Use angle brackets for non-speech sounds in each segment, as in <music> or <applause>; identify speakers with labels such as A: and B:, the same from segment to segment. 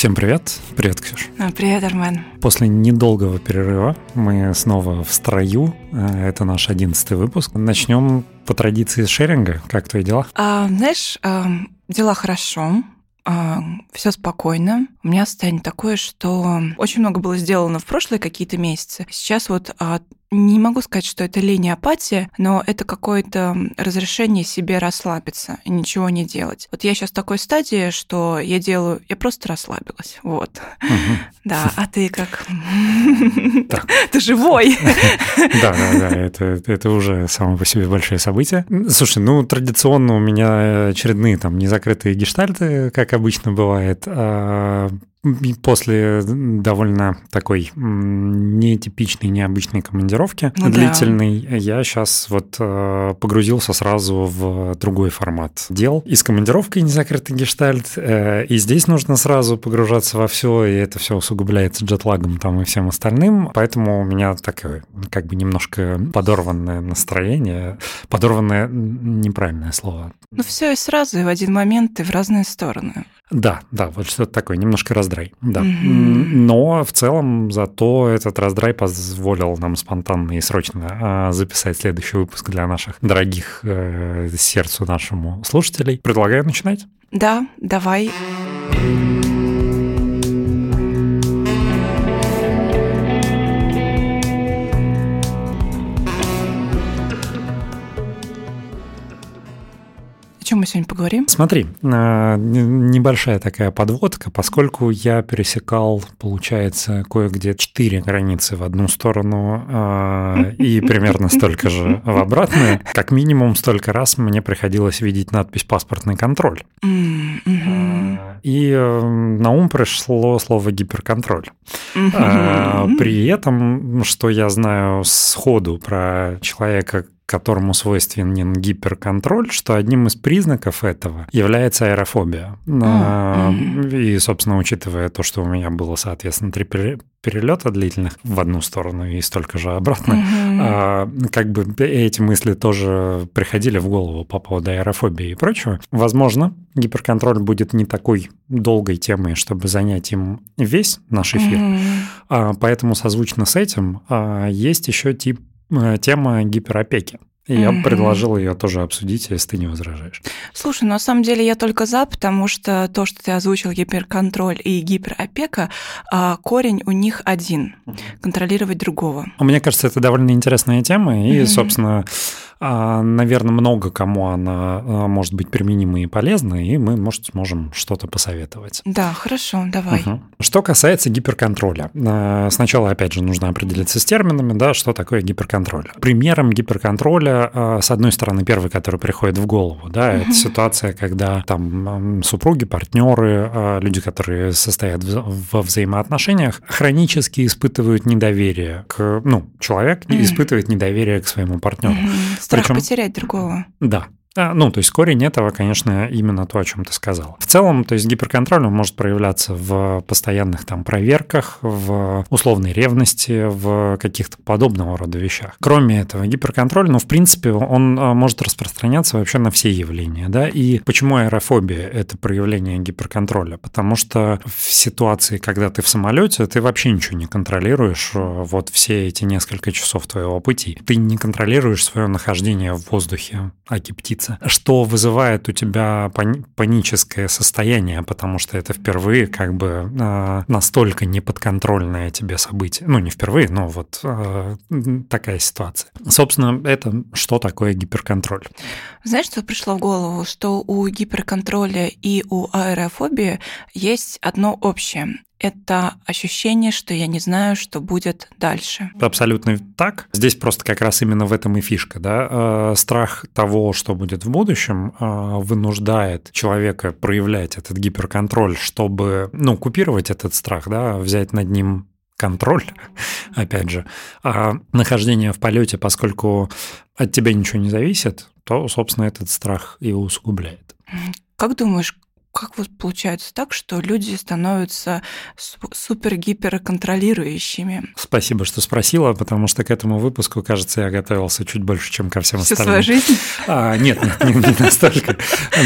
A: Всем привет. Привет, Ксюш.
B: А, привет, Армен.
A: После недолгого перерыва мы снова в строю. Э, это наш одиннадцатый выпуск. Начнем по традиции с шеринга. Как твои дела?
B: А, знаешь, а, дела хорошо. А, все спокойно. У меня состояние такое, что очень много было сделано в прошлые какие-то месяцы. Сейчас вот а, не могу сказать, что это лень и апатия, но это какое-то разрешение себе расслабиться и ничего не делать. Вот я сейчас в такой стадии, что я делаю, я просто расслабилась. Вот. Угу. <laughs> Да, а ты как? <laughs> <laughs> Ты живой.
A: Да, да, да, это, это уже само по себе большое событие. Слушай, ну, традиционно у меня очередные там незакрытые гештальты, как обычно бывает. А have после довольно такой нетипичной, необычной командировки ну, длительной, да. я сейчас вот э, погрузился сразу в другой формат дел. И с командировкой незакрытый гештальт, э, и здесь нужно сразу погружаться во все, и это все усугубляется джетлагом там и всем остальным. Поэтому у меня такое как бы немножко подорванное настроение. Подорванное неправильное слово.
B: Ну все и сразу, и в один момент, и в разные стороны.
A: Да, да, вот что-то такое, немножко раздрай, да. Mm-hmm. Но в целом зато этот раздрай позволил нам спонтанно и срочно а, записать следующий выпуск для наших дорогих э, сердцу нашему слушателей. Предлагаю начинать.
B: Да, давай. Давай. Чем мы сегодня поговорим?
A: Смотри, а, небольшая такая подводка, поскольку я пересекал, получается, кое-где четыре границы в одну сторону а, и примерно столько же в обратную, как минимум столько раз мне приходилось видеть надпись «паспортный контроль». И э, на ум пришло слово гиперконтроль. При этом, что я знаю сходу про человека, которому свойственен гиперконтроль, что одним из признаков этого является аэрофобия. Mm-hmm. И, собственно, учитывая то, что у меня было, соответственно, три перелета длительных в одну сторону и столько же обратно, mm-hmm. как бы эти мысли тоже приходили в голову по поводу аэрофобии и прочего. Возможно, гиперконтроль будет не такой долгой темой, чтобы занять им весь наш эфир. Mm-hmm. Поэтому созвучно с этим есть еще тип тема гиперопеки. И я угу. предложил ее тоже обсудить, если ты не возражаешь.
B: Слушай, ну, на самом деле я только за, потому что то, что ты озвучил, гиперконтроль и гиперопека, а, корень у них один – контролировать другого.
A: Мне кажется, это довольно интересная тема, и, угу. собственно, а, наверное, много кому она а, может быть применима и полезна, и мы, может, сможем что-то посоветовать.
B: Да, хорошо, давай. Угу.
A: Что касается гиперконтроля. А, сначала, опять же, нужно определиться с терминами, да, что такое гиперконтроль. Примером гиперконтроля, с одной стороны, первый, который приходит в голову, да, угу. это ситуация, когда там супруги, партнеры, люди, которые состоят во взаимоотношениях, хронически испытывают недоверие к, ну, человек угу. испытывает недоверие к своему партнеру. Угу
B: Страх Причем, потерять другого.
A: Да, а, ну, то есть корень этого, конечно, именно то, о чем ты сказал. В целом, то есть гиперконтроль он может проявляться в постоянных там проверках, в условной ревности, в каких-то подобного рода вещах. Кроме этого, гиперконтроль, ну, в принципе, он а, может распространяться вообще на все явления, да, и почему аэрофобия – это проявление гиперконтроля? Потому что в ситуации, когда ты в самолете, ты вообще ничего не контролируешь, э, вот все эти несколько часов твоего пути. Ты не контролируешь свое нахождение в воздухе, аки птица случится, что вызывает у тебя паническое состояние, потому что это впервые как бы а, настолько неподконтрольное тебе событие. Ну, не впервые, но вот а, такая ситуация. Собственно, это что такое гиперконтроль?
B: Знаешь, что пришло в голову? Что у гиперконтроля и у аэрофобии есть одно общее это ощущение, что я не знаю, что будет дальше.
A: Абсолютно так. Здесь просто как раз именно в этом и фишка. Да? Э, страх того, что будет в будущем, э, вынуждает человека проявлять этот гиперконтроль, чтобы ну, купировать этот страх, да, взять над ним контроль, <laughs> опять же, а нахождение в полете, поскольку от тебя ничего не зависит, то, собственно, этот страх и усугубляет.
B: Как думаешь, как вот получается так, что люди становятся супер-гипер-контролирующими?
A: Спасибо, что спросила, потому что к этому выпуску, кажется, я готовился чуть больше, чем ко всем
B: Всю
A: остальным.
B: свою жизнь?
A: А, нет, не, не настолько.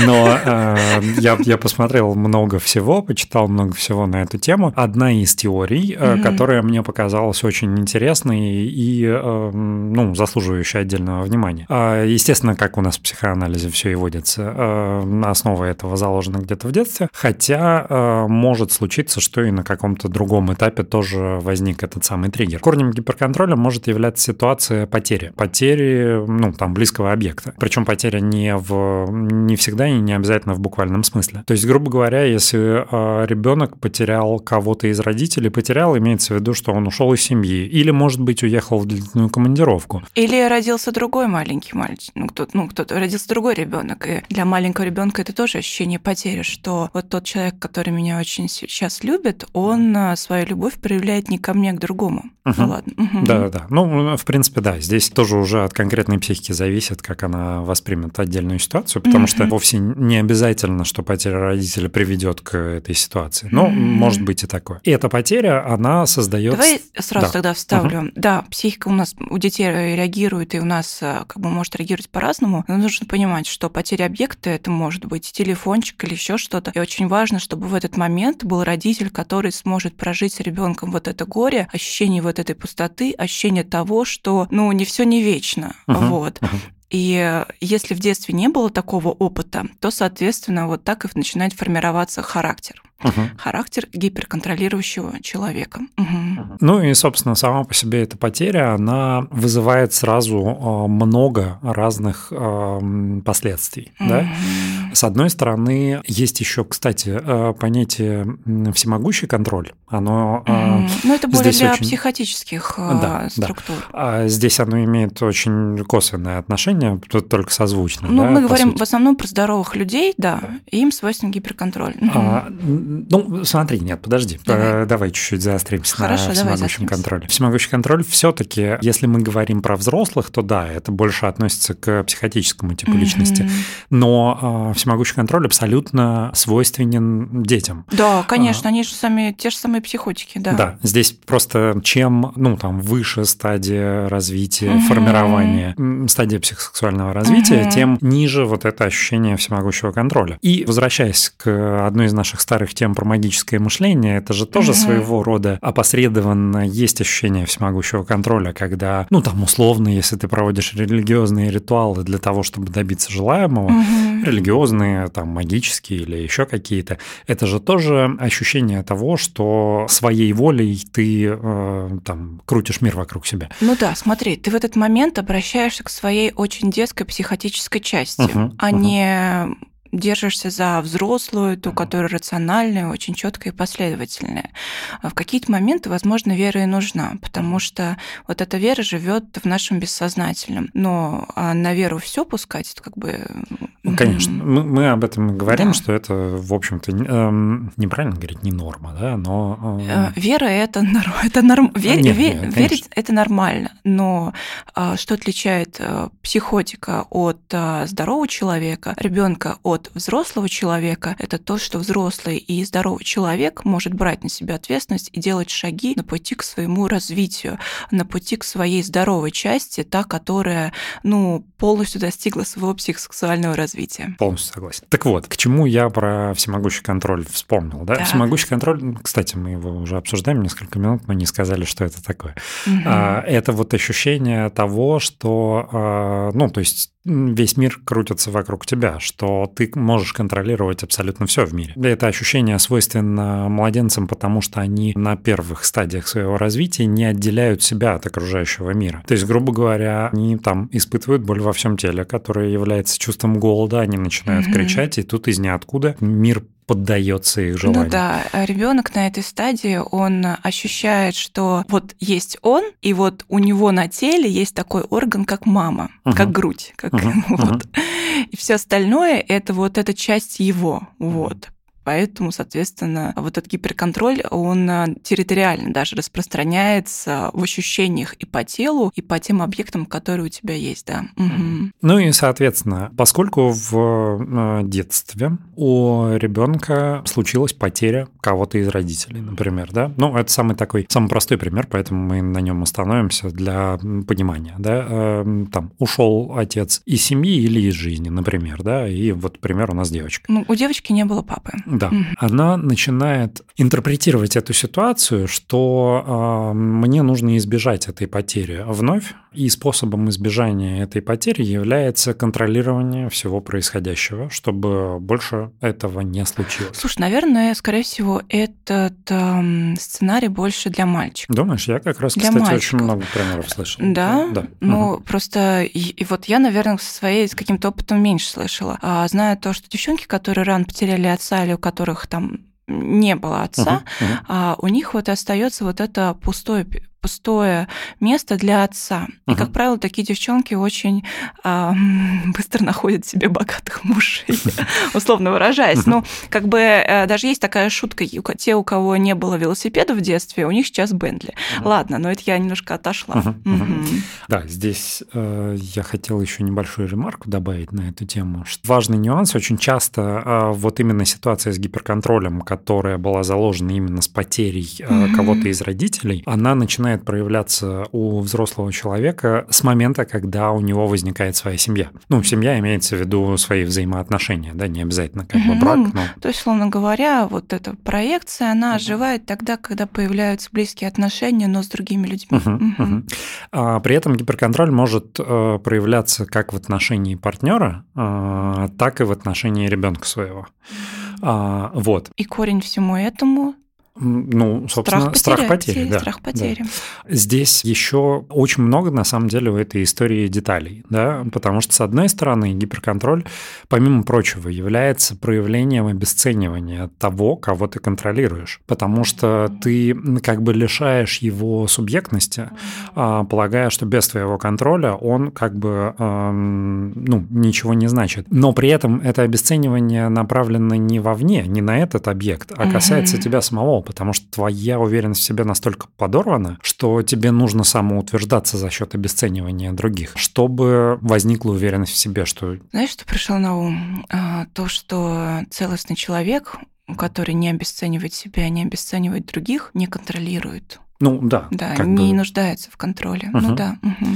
A: Но а, я, я посмотрел много всего, почитал много всего на эту тему. Одна из теорий, mm-hmm. которая мне показалась очень интересной и а, ну, заслуживающей отдельного внимания. А, естественно, как у нас в психоанализе все и водится, а, основа этого заложена где-то в детстве, хотя а, может случиться, что и на каком-то другом этапе тоже возник этот самый триггер. Корнем гиперконтроля может являться ситуация потери. Потери, ну, там, близкого объекта. Причем потеря не, в, не всегда и не обязательно в буквальном смысле. То есть, грубо говоря, если э, ребенок потерял кого-то из родителей, потерял, имеется в виду, что он ушел из семьи, или, может быть, уехал в длительную командировку.
B: Или родился другой маленький мальчик, ну, кто-то, ну, кто-то родился другой ребенок, и для маленького ребенка это тоже ощущение потери, что вот тот человек, который меня очень сейчас любит, он а, свою любовь проявляет не ко мне, а к другому.
A: Угу.
B: Ну ладно.
A: Да-да-да. Ну, в принципе, да. Здесь тоже уже от конкретной психики зависит, как она воспримет отдельную ситуацию, потому что вовсе не обязательно, что потеря родителя приведет к этой ситуации. Но может быть и такое. И эта потеря, она создает.
B: Давай сразу да. тогда вставлю. Угу. Да, психика у нас у детей реагирует, и у нас а, как бы может реагировать по-разному. Но нужно понимать, что потеря объекта это может быть телефончик или еще что-то. И очень важно, чтобы в этот момент был родитель, который сможет прожить с ребенком вот это горе, ощущение вот этой пустоты, ощущение того, что ну не все не вечно. Uh-huh. Вот. Uh-huh. И если в детстве не было такого опыта, то, соответственно, вот так и начинает формироваться характер угу. характер гиперконтролирующего человека. Угу.
A: Ну и, собственно, сама по себе эта потеря, она вызывает сразу а, много разных последствий. Угу. Да? С одной стороны, есть еще, кстати, а, понятие всемогущий контроль. Оно
B: угу. Ну, это более для очень... психотических да, структур.
A: Да. Здесь оно имеет очень косвенное отношение, только созвучно.
B: Ну,
A: да,
B: мы говорим сути. в основном про здоровых людей, да, им свойственен гиперконтроль.
A: А, ну, смотри, нет, подожди. Давай, давай чуть-чуть заостримся Хорошо, на всемогущем контроле. Всемогущий контроль все-таки, если мы говорим про взрослых, то да, это больше относится к психотическому типу mm-hmm. личности. Но э, всемогущий контроль абсолютно свойственен детям.
B: Да, конечно, а, они же сами те же самые психотики, да.
A: Да, здесь просто чем, ну, там, выше стадия развития, mm-hmm. формирования, стадия психосексуального развития, mm-hmm. тем ниже вот это ощущение всемогущего контроля. И возвращаясь к одной из наших старых тем про магическое мышление, это же тоже угу. своего рода опосредованно есть ощущение всемогущего контроля, когда, ну, там, условно, если ты проводишь религиозные ритуалы для того, чтобы добиться желаемого, угу. религиозные, там, магические или еще какие-то, это же тоже ощущение того, что своей волей ты, э, там, крутишь мир вокруг себя.
B: Ну да, смотри, ты в этот момент обращаешься к своей очень детской психотической части, угу, а угу. не держишься за взрослую, ту, которая рациональная, очень четкая и последовательная. А в какие-то моменты, возможно, вера и нужна, потому что вот эта вера живет в нашем бессознательном. Но а на веру все пускать, это как бы...
A: Ну, конечно, мы, мы об этом говорим, да. что это, в общем-то, эм, неправильно говорить, не норма, да, но...
B: Э... Вера это, <laughs> это норм... Вер... нет, нет, верить это нормально, но э, что отличает э, психотика от здорового человека, ребенка от взрослого человека – это то, что взрослый и здоровый человек может брать на себя ответственность и делать шаги на пути к своему развитию, на пути к своей здоровой части, та, которая ну, полностью достигла своего психосексуального развития.
A: Полностью согласен. Так вот, к чему я про всемогущий контроль вспомнил. Да? Так. Всемогущий контроль, кстати, мы его уже обсуждаем несколько минут, мы не сказали, что это такое. Угу. Это вот ощущение того, что, а, ну, то есть весь мир крутится вокруг тебя, что ты можешь контролировать абсолютно все в мире. Это ощущение свойственно младенцам, потому что они на первых стадиях своего развития не отделяют себя от окружающего мира. То есть, грубо говоря, они там испытывают боль во всем теле, которая является чувством голода, они начинают mm-hmm. кричать, и тут из ниоткуда мир поддается их желанию.
B: Ну да, ребенок на этой стадии, он ощущает, что вот есть он, и вот у него на теле есть такой орган, как мама, угу. как грудь, как угу. <laughs> вот. Угу. И все остальное это вот эта часть его, вот. Поэтому, соответственно, вот этот гиперконтроль, он э, территориально даже распространяется в ощущениях и по телу, и по тем объектам, которые у тебя есть, да. Угу.
A: Ну и, соответственно, поскольку в э, детстве у ребенка случилась потеря кого-то из родителей, например, да, ну это самый такой, самый простой пример, поэтому мы на нем остановимся для понимания, да, эм, там ушел отец из семьи или из жизни, например, да, и вот пример у нас девочка.
B: Ну, у девочки не было папы.
A: Да, угу. она начинает интерпретировать эту ситуацию, что э, мне нужно избежать этой потери вновь, и способом избежания этой потери является контролирование всего происходящего, чтобы больше этого не случилось.
B: Слушай, наверное, скорее всего, этот э, сценарий больше для мальчиков.
A: Думаешь, я как раз, для кстати, мальчиков. очень много примеров слышал.
B: Да? Да. Ну, угу. просто, и, и вот я, наверное, со своей с каким-то опытом меньше слышала. А, знаю то, что девчонки, которые рано потеряли отца или у которых там не было отца, uh-huh, uh-huh. А у них вот остается вот это пустое пустое место для отца. И, как правило, такие девчонки очень а, быстро находят себе богатых мужей, <laughs> условно выражаясь. Ну, как бы э, даже есть такая шутка, те, у кого не было велосипеда в детстве, у них сейчас Бентли. Ладно, но это я немножко отошла.
A: Да, здесь э, я хотел еще небольшую ремарку добавить на эту тему. Важный нюанс, очень часто а, вот именно ситуация с гиперконтролем, которая была заложена именно с потерей э, кого-то из родителей, она начинает начинает проявляться у взрослого человека с момента, когда у него возникает своя семья. Ну, семья имеется в виду свои взаимоотношения, да, не обязательно как бы брак, но...
B: То есть, словно говоря, вот эта проекция, она оживает тогда, когда появляются близкие отношения, но с другими людьми. Угу,
A: угу. А, при этом гиперконтроль может э, проявляться как в отношении партнера, э, так и в отношении ребенка своего. А, вот.
B: И корень всему этому
A: ну, собственно, страх потери. Страх потери, да, страх потери. Да. Здесь еще очень много, на самом деле, у этой истории деталей, да, потому что, с одной стороны, гиперконтроль, помимо прочего, является проявлением обесценивания того, кого ты контролируешь, потому что ты как бы лишаешь его субъектности, а, полагая, что без твоего контроля он как бы, ну, ничего не значит. Но при этом это обесценивание направлено не вовне, не на этот объект, а касается тебя самого, потому что твоя уверенность в себе настолько подорвана, что тебе нужно самоутверждаться за счет обесценивания других, чтобы возникла уверенность в себе, что...
B: Знаешь, что пришло на ум? А, то, что целостный человек, который не обесценивает себя, не обесценивает других, не контролирует.
A: Ну да.
B: Да, не бы... нуждается в контроле. Угу. Ну да. Угу.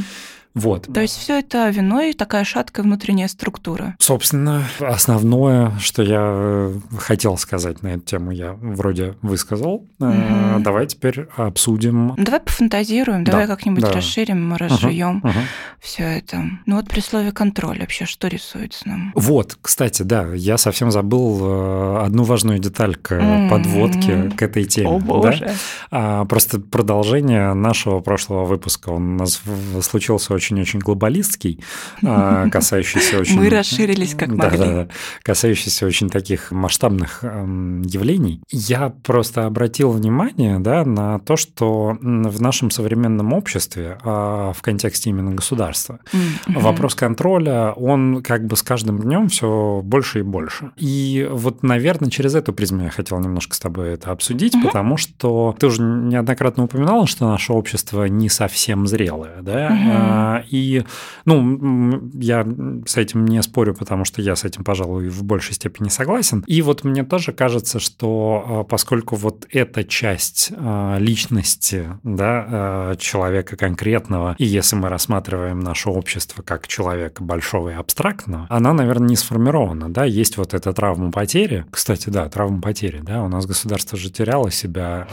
A: Вот.
B: То есть все это виной такая шаткая внутренняя структура.
A: Собственно, основное, что я э, хотел сказать на эту тему, я вроде высказал. Угу. Давай теперь обсудим.
B: Давай пофантазируем, да. давай как-нибудь да. расширим, разжуем угу. угу. все это. Ну вот при слове контроль вообще что рисуется нам?
A: Вот, кстати, да, я совсем забыл э, одну важную деталь к подводке к этой теме. О боже. Да? А, просто продолжение нашего прошлого выпуска. Он у нас случился очень очень-очень глобалистский, <laughs> а, касающийся очень...
B: Мы расширились как могли. Да, да,
A: касающийся очень таких масштабных эм, явлений. Я просто обратил внимание да, на то, что в нашем современном обществе, а, в контексте именно государства, mm-hmm. вопрос контроля, он как бы с каждым днем все больше и больше. И вот, наверное, через эту призму я хотел немножко с тобой это обсудить, mm-hmm. потому что ты уже неоднократно упоминала, что наше общество не совсем зрелое, да, mm-hmm. И, ну, я с этим не спорю, потому что я с этим, пожалуй, в большей степени согласен. И вот мне тоже кажется, что а, поскольку вот эта часть а, личности, да, а, человека конкретного, и если мы рассматриваем наше общество как человека большого и абстрактного, она, наверное, не сформирована, да, есть вот эта травма потери. Кстати, да, травма потери, да, у нас государство же теряло себя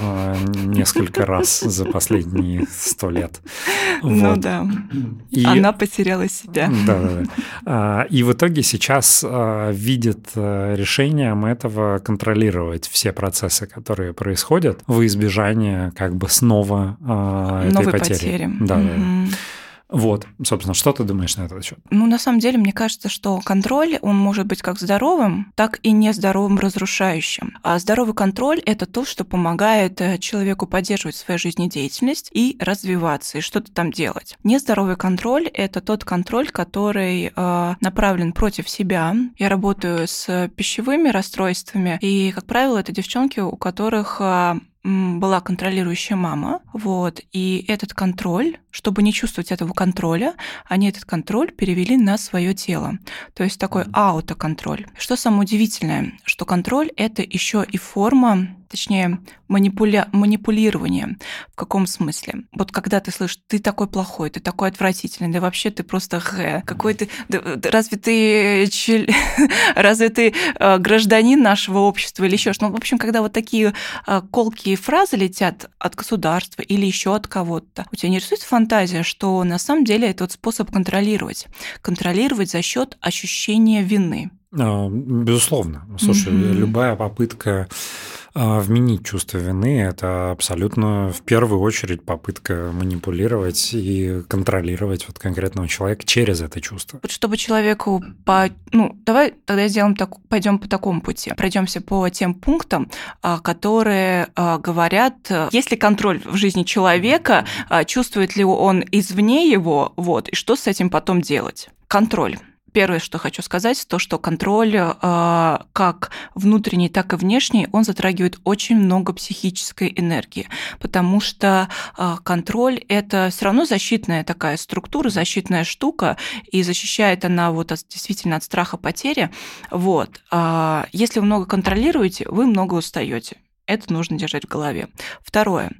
A: несколько <laughs> раз за последние сто лет.
B: Ну да. И... Она потеряла себя.
A: Да, да, да. И в итоге сейчас а, видит а, решением этого контролировать все процессы, которые происходят, во избежание как бы снова а, этой Новой потери. потери. Да, угу. да. Вот, собственно, что ты думаешь на этот счет?
B: Ну, на самом деле, мне кажется, что контроль, он может быть как здоровым, так и нездоровым, разрушающим. А здоровый контроль – это то, что помогает э, человеку поддерживать свою жизнедеятельность и развиваться, и что-то там делать. Нездоровый контроль – это тот контроль, который э, направлен против себя. Я работаю с пищевыми расстройствами, и, как правило, это девчонки, у которых э, была контролирующая мама, вот, и этот контроль, чтобы не чувствовать этого контроля, они этот контроль перевели на свое тело. То есть такой аутоконтроль. Что самое удивительное, что контроль — это еще и форма точнее, манипуля... манипулирование. В каком смысле? Вот когда ты слышишь, ты такой плохой, ты такой отвратительный, да вообще ты просто х, какой ты, да, разве ты, чел... <laughs> разве ты э, гражданин нашего общества или еще что? Ну, в общем, когда вот такие э, колкие фразы летят от государства или еще от кого-то, у тебя не рисуется фантазия, что на самом деле это вот способ контролировать. Контролировать за счет ощущения вины.
A: А, безусловно. Слушай, mm-hmm. любая попытка а, вменить чувство вины – это абсолютно в первую очередь попытка манипулировать и контролировать вот конкретного человека через это чувство.
B: Вот чтобы человеку по... Ну, давай тогда сделаем так... пойдем по такому пути. Пройдемся по тем пунктам, а, которые говорят, есть ли контроль в жизни человека, чувствует ли он извне его, вот, и что с этим потом делать. Контроль первое, что хочу сказать, то, что контроль э, как внутренний, так и внешний, он затрагивает очень много психической энергии, потому что э, контроль – это все равно защитная такая структура, защитная штука, и защищает она вот от, действительно от страха потери. Вот. Э, если вы много контролируете, вы много устаете. Это нужно держать в голове. Второе.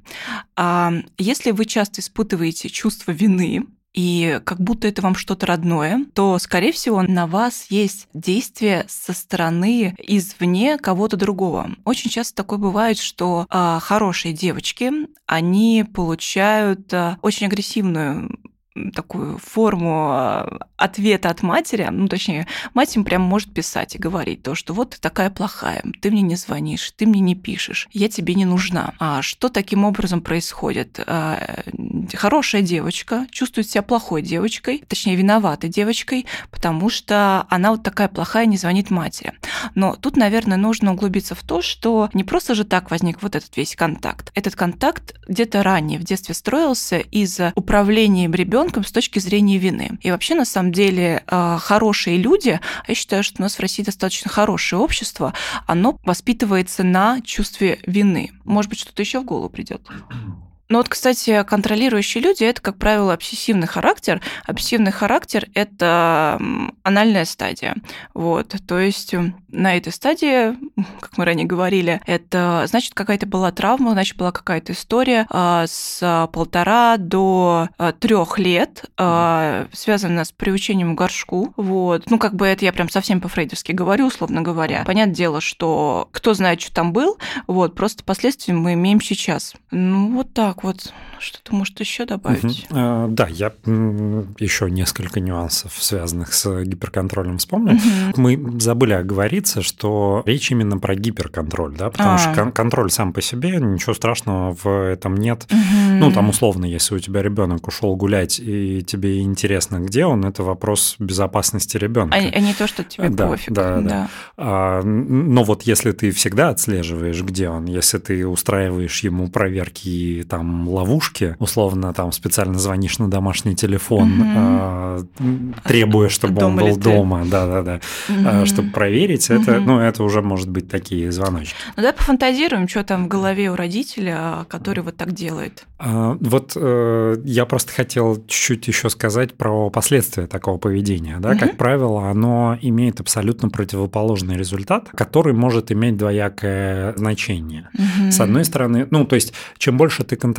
B: Если вы часто испытываете чувство вины, и как будто это вам что-то родное, то, скорее всего, на вас есть действие со стороны извне кого-то другого. Очень часто такое бывает, что э, хорошие девочки, они получают э, очень агрессивную такую форму а, ответа от матери, ну, точнее, мать им прям может писать и говорить то, что вот ты такая плохая, ты мне не звонишь, ты мне не пишешь, я тебе не нужна. А что таким образом происходит? А, хорошая девочка чувствует себя плохой девочкой, точнее, виноватой девочкой, потому что она вот такая плохая, не звонит матери. Но тут, наверное, нужно углубиться в то, что не просто же так возник вот этот весь контакт. Этот контакт где-то ранее в детстве строился из управления ребенком ребенком с точки зрения вины. И вообще, на самом деле, а, хорошие люди, я считаю, что у нас в России достаточно хорошее общество, оно воспитывается на чувстве вины. Может быть, что-то еще в голову придет. Ну вот, кстати, контролирующие люди – это, как правило, обсессивный характер. Обсессивный характер – это анальная стадия. Вот, то есть на этой стадии, как мы ранее говорили, это значит какая-то была травма, значит была какая-то история а, с полтора до а, трех лет, а, связанная с приучением к горшку. Вот, ну как бы это я прям совсем по-фрейдовски говорю, условно говоря. Понятное дело, что кто знает, что там был, вот, просто последствия мы имеем сейчас. Ну вот так вот. Что-то может еще добавить?
A: Угу. да, я еще несколько нюансов, связанных с гиперконтролем, вспомнил. Угу. Мы забыли оговориться, что речь именно про гиперконтроль, да, потому а. что контроль сам по себе, ничего страшного в этом нет. Угу. Ну, там условно, если у тебя ребенок ушел гулять, и тебе интересно, где он, это вопрос безопасности ребенка.
B: А, а не то, что тебе
A: да,
B: пофиг.
A: Да, да. да. А, но вот если ты всегда отслеживаешь, где он, если ты устраиваешь ему проверки там ловушки, условно там специально звонишь на домашний телефон, а, требуя, чтобы дома он был дома, да-да-да, угу. а, чтобы проверить, угу. это, ну, это уже может быть такие звоночки.
B: Ну, давай пофантазируем, что там в голове у родителя, который вот так делает.
A: А, вот э, я просто хотел чуть-чуть еще сказать про последствия такого поведения. Да? Угу. Как правило, оно имеет абсолютно противоположный результат, который может иметь двоякое значение. Угу. С одной стороны, ну, то есть, чем больше ты контролируешь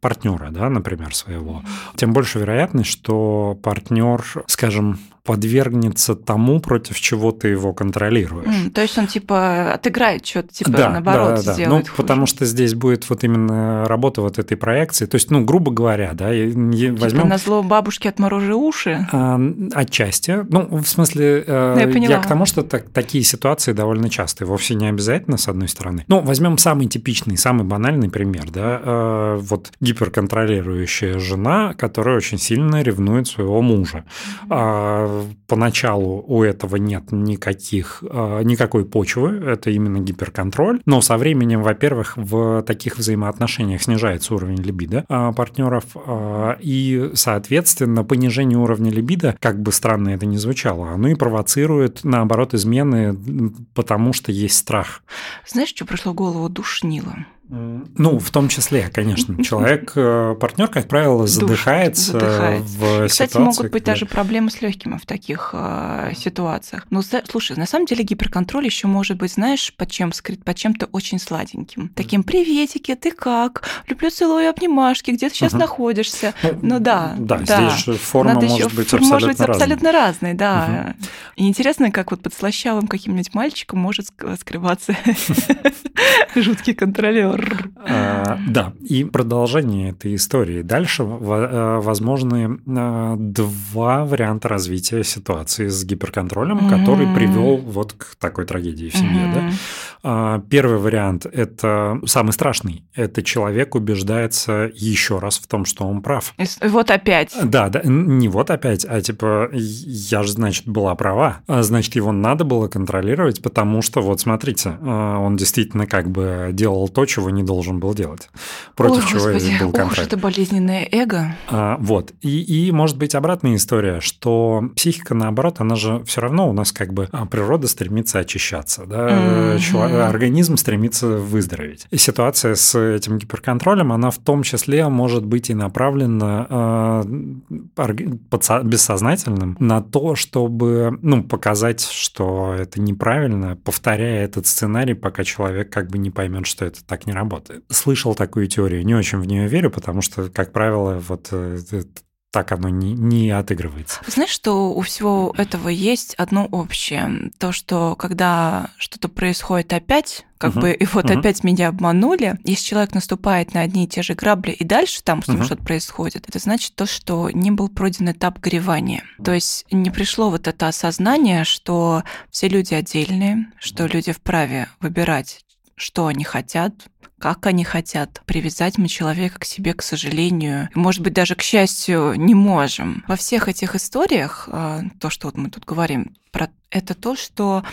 A: партнера, да, например, своего, тем больше вероятность, что партнер, скажем, подвергнется тому, против чего ты его контролируешь. Mm,
B: то есть он типа отыграет что-то, типа да, наоборот да, да, да. Ну,
A: хуже. потому что здесь будет вот именно работа вот этой проекции. То есть, ну, грубо говоря, да,
B: возьмем... Типа на зло бабушки отморожи уши?
A: А, отчасти. Ну, в смысле, э, ну, я, я к тому, что так, такие ситуации довольно частые. Вовсе не обязательно, с одной стороны. Ну, возьмем самый типичный, самый банальный пример, да. Э, вот гиперконтролирующая жена, которая очень сильно ревнует своего мужа. А, поначалу у этого нет никаких, а, никакой почвы, это именно гиперконтроль, но со временем, во-первых, в таких взаимоотношениях снижается уровень либидо а, партнеров, и, соответственно, понижение уровня либидо, как бы странно это ни звучало, оно и провоцирует, наоборот, измены, потому что есть страх.
B: Знаешь, что пришло в голову? Душнило.
A: Ну, в том числе, конечно. <laughs> Человек, э, партнер, как правило, задыхается, задыхается. в
B: Кстати, могут быть даже проблемы с легкими в таких э, ситуациях. Но слушай, на самом деле гиперконтроль еще может быть, знаешь, под чем скрыт, под чем-то очень сладеньким. Таким приветики, ты как? Люблю целую обнимашки, где ты сейчас угу. находишься? Ну, ну да.
A: Да, да. здесь же форма Надо может еще, быть абсолютно может быть
B: абсолютно разной, да. Угу. И интересно, как вот под слащавым каким-нибудь мальчиком может скрываться <laughs> жуткий контролер.
A: А, да, и продолжение этой истории. Дальше э, возможны э, два варианта развития ситуации с гиперконтролем, который привел вот к такой трагедии в семье. Да? А, первый вариант – это самый страшный. Это человек убеждается еще раз в том, что он прав.
B: Вот опять.
A: Да, да, не вот опять, а типа я же, значит, была права. А, значит, его надо было контролировать, потому что вот смотрите, он действительно как бы делал то, чего не должен был делать, против Ой, чего господи, был контракт. Ох,
B: это болезненное эго.
A: А, вот. И, и может быть обратная история, что психика, наоборот, она же все равно у нас как бы а, природа стремится очищаться, да, mm-hmm. Человек, организм стремится выздороветь. И ситуация с этим гиперконтролем, она в том числе может быть и направлена э, бессознательным на то, чтобы ну, показать, что это неправильно, повторяя этот сценарий, пока человек как бы не поймет, что это так не работает. Слышал такую теорию, не очень в нее верю, потому что, как правило, вот э, так оно не, не отыгрывается.
B: Знаешь, что у всего этого есть одно общее. То, что когда что-то происходит опять, как uh-huh. бы, и вот uh-huh. опять меня обманули, если человек наступает на одни и те же грабли, и дальше там uh-huh. что-то происходит, это значит то, что не был пройден этап горевания. То есть не пришло вот это осознание, что все люди отдельные, что люди вправе выбирать, что они хотят, как они хотят. Привязать мы человека к себе, к сожалению, может быть, даже к счастью, не можем. Во всех этих историях, а, то, что вот мы тут говорим, про это то, что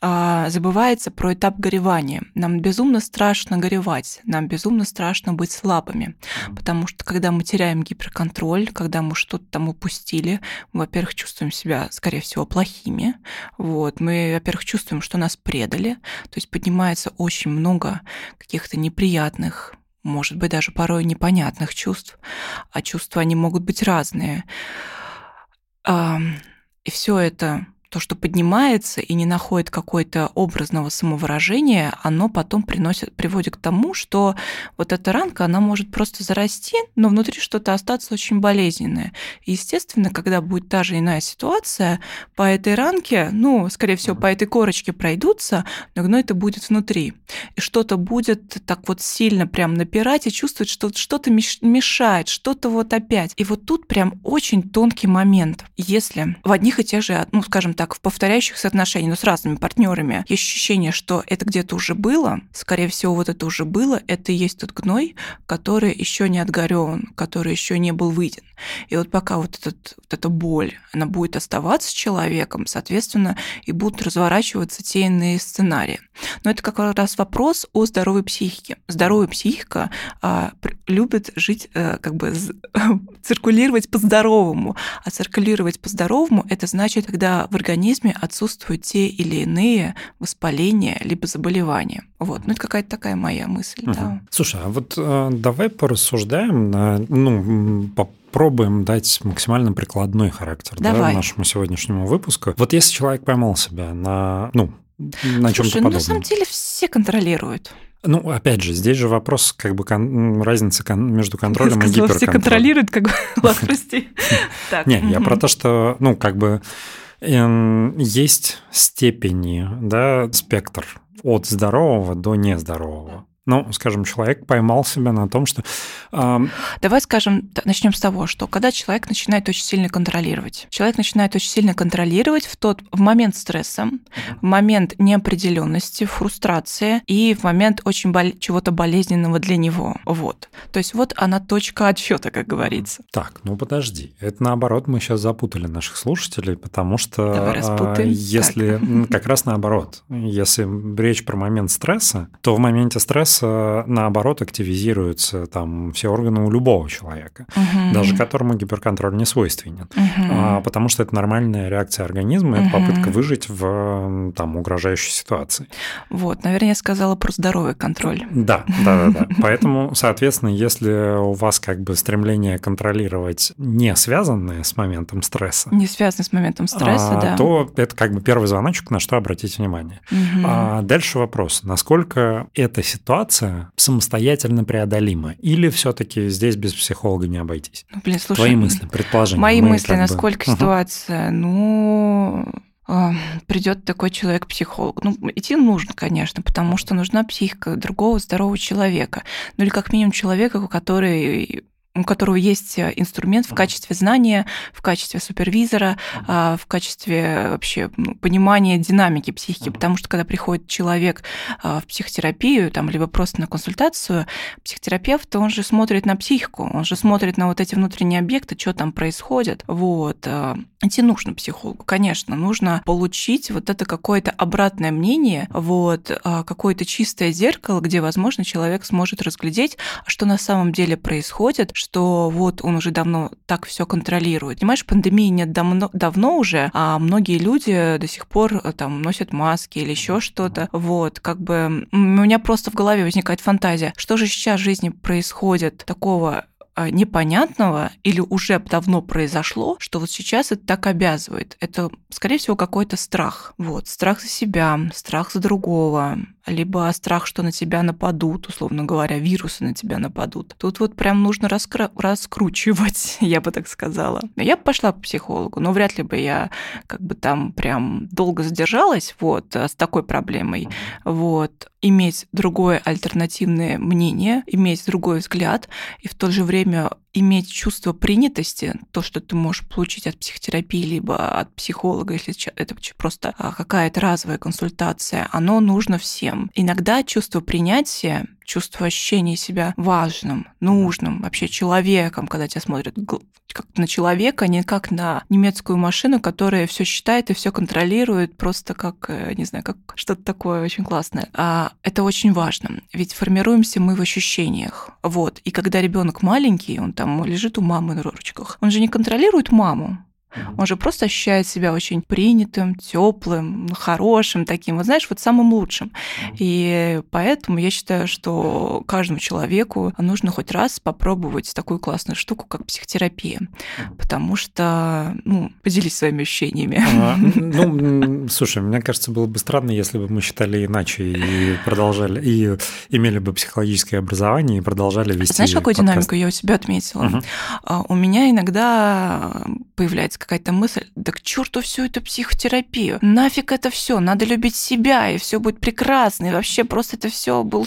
B: э, забывается про этап горевания. Нам безумно страшно горевать, нам безумно страшно быть слабыми, потому что когда мы теряем гиперконтроль, когда мы что-то там упустили, мы, во-первых, чувствуем себя, скорее всего, плохими, вот, мы, во-первых, чувствуем, что нас предали, то есть поднимается очень много каких-то неприятных может быть, даже порой непонятных чувств, а чувства, они могут быть разные. И все это то, что поднимается и не находит какой-то образного самовыражения, оно потом приносит, приводит к тому, что вот эта ранка, она может просто зарасти, но внутри что-то остаться очень болезненное. И, естественно, когда будет та же иная ситуация, по этой ранке, ну, скорее всего, по этой корочке пройдутся, но гной это будет внутри. И что-то будет так вот сильно прям напирать и чувствовать, что что-то мешает, что-то вот опять. И вот тут прям очень тонкий момент. Если в одних и тех же, ну, скажем так, так, в повторяющихся отношениях, но с разными партнерами, есть ощущение, что это где-то уже было, скорее всего, вот это уже было, это и есть тот гной, который еще не отгорен, который еще не был выйден. И вот пока вот, этот, вот эта боль, она будет оставаться с человеком, соответственно, и будут разворачиваться те иные сценарии. Но это как раз вопрос о здоровой психике. Здоровая психика а, любит жить, а, как бы <laughs> циркулировать по-здоровому. А циркулировать по-здоровому – это значит, когда в организме отсутствуют те или иные воспаления либо заболевания. Вот, ну это какая-то такая моя мысль. Угу. Да.
A: Слушай, а вот э, давай порассуждаем на, ну, по попробуем дать максимально прикладной характер да, нашему сегодняшнему выпуску. Вот если человек поймал себя на, ну, на чем-то
B: Слушай, ну,
A: подобном.
B: на самом деле все контролируют.
A: Ну, опять же, здесь же вопрос как бы кон- разницы кон- между контролем и
B: Сказала, все
A: гиперконтролем.
B: контролируют, как бы, <laughs> ладно, прости. <laughs>
A: Не, я про то, что, ну, как бы есть степени, да, спектр от здорового до нездорового. Ну, скажем, человек поймал себя на том, что ам,
B: Давай скажем, начнем с того, что когда человек начинает очень сильно контролировать, человек начинает очень сильно контролировать в тот в момент стресса, в момент неопределенности, фрустрации и в момент очень бол- чего-то болезненного для него. Вот. То есть вот она точка отсчета, как говорится.
A: Так, ну подожди. Это наоборот, мы сейчас запутали наших слушателей, потому что
B: Давай
A: а,
B: распутаем.
A: если
B: Так.
A: как раз наоборот, если речь про момент стресса, то в моменте стресса наоборот активизируются там все органы у любого человека,
B: Мгм.
A: даже которому гиперконтроль не свойственен. А, потому что это нормальная реакция организма, это попытка выжить в там угрожающей ситуации.
B: Вот, наверное, я сказала про здоровый контроль.
A: Да, да, да, да. <laughs> Поэтому, соответственно, если у вас как бы стремление контролировать не связанное с моментом стресса,
B: Не связанный с моментом стресса,
A: а,
B: да.
A: то это как бы первый звоночек, на что обратить внимание.
B: Мгм.
A: А дальше вопрос, насколько эта ситуация самостоятельно преодолима, или все-таки здесь без психолога не обойтись?
B: Ну, блин, слушай,
A: Твои мысли, предположения.
B: Мои
A: Мы
B: мысли,
A: бы-
B: насколько
A: Мгм.
B: ситуация, ну, придет такой человек к психологу. Ну, идти нужно, конечно, потому что нужна психика другого здорового человека. Ну или как минимум человека, который у которого есть э, инструмент в качестве знания, в качестве супервизора, а, в качестве вообще ну, понимания динамики психики. Потому что когда приходит человек а, в психотерапию, там, либо просто на консультацию, психотерапевт, он же смотрит на психику, он же смотрит на вот эти внутренние объекты, что там происходит. Вот. а, Идти нужно психологу, конечно, нужно получить вот это какое-то обратное мнение, вот, какое-то чистое зеркало, где, возможно, человек сможет разглядеть, что на самом деле происходит, что вот он уже давно так все контролирует. Понимаешь, пандемии нет давно, давно уже, а многие люди до сих пор э, там носят маски или еще что-то. Вот, как бы у меня просто в голове возникает фантазия, что же сейчас в жизни происходит такого а, непонятного или уже давно произошло, что вот сейчас это так обязывает. Это, скорее всего, какой-то страх. Вот, страх за себя, страх за другого, либо страх, что на тебя нападут, условно говоря, вирусы на тебя нападут. Тут вот прям нужно раскра- раскручивать, <laughs> я бы так сказала. Я бы пошла к психологу, но вряд ли бы я как бы там прям долго задержалась вот с такой проблемой. Вот иметь другое альтернативное мнение, иметь другой взгляд и в то же время иметь чувство принятости, то, что ты можешь получить от психотерапии, либо от психолога, если это просто а, какая-то разовая консультация, оно нужно всем. Иногда чувство принятия, чувство ощущения себя важным, нужным, вообще человеком, когда тебя смотрят как на человека, а не как на немецкую машину, которая все считает и все контролирует, просто как, э, не знаю, как что-то такое очень классное. А это очень важно, ведь формируемся мы в ощущениях. Вот. И когда ребенок маленький, он там лежит у мамы на ручках, он же не контролирует маму, он же просто ощущает себя очень принятым, теплым, хорошим таким, вот знаешь, вот самым лучшим. И поэтому я считаю, что каждому человеку нужно хоть раз попробовать такую классную штуку, как психотерапия. Потому что, ну, поделись своими ощущениями.
A: А, <laughs> ну, слушай, мне кажется, было бы странно, если бы мы считали иначе и продолжали, и имели бы психологическое образование и продолжали вести
B: Знаешь, какую
A: подкаст?
B: динамику я у себя отметила? А, У меня иногда появляется какая-то мысль, да к черту всю эту психотерапию, нафиг это все, надо любить себя, и все будет прекрасно, и вообще просто это все был...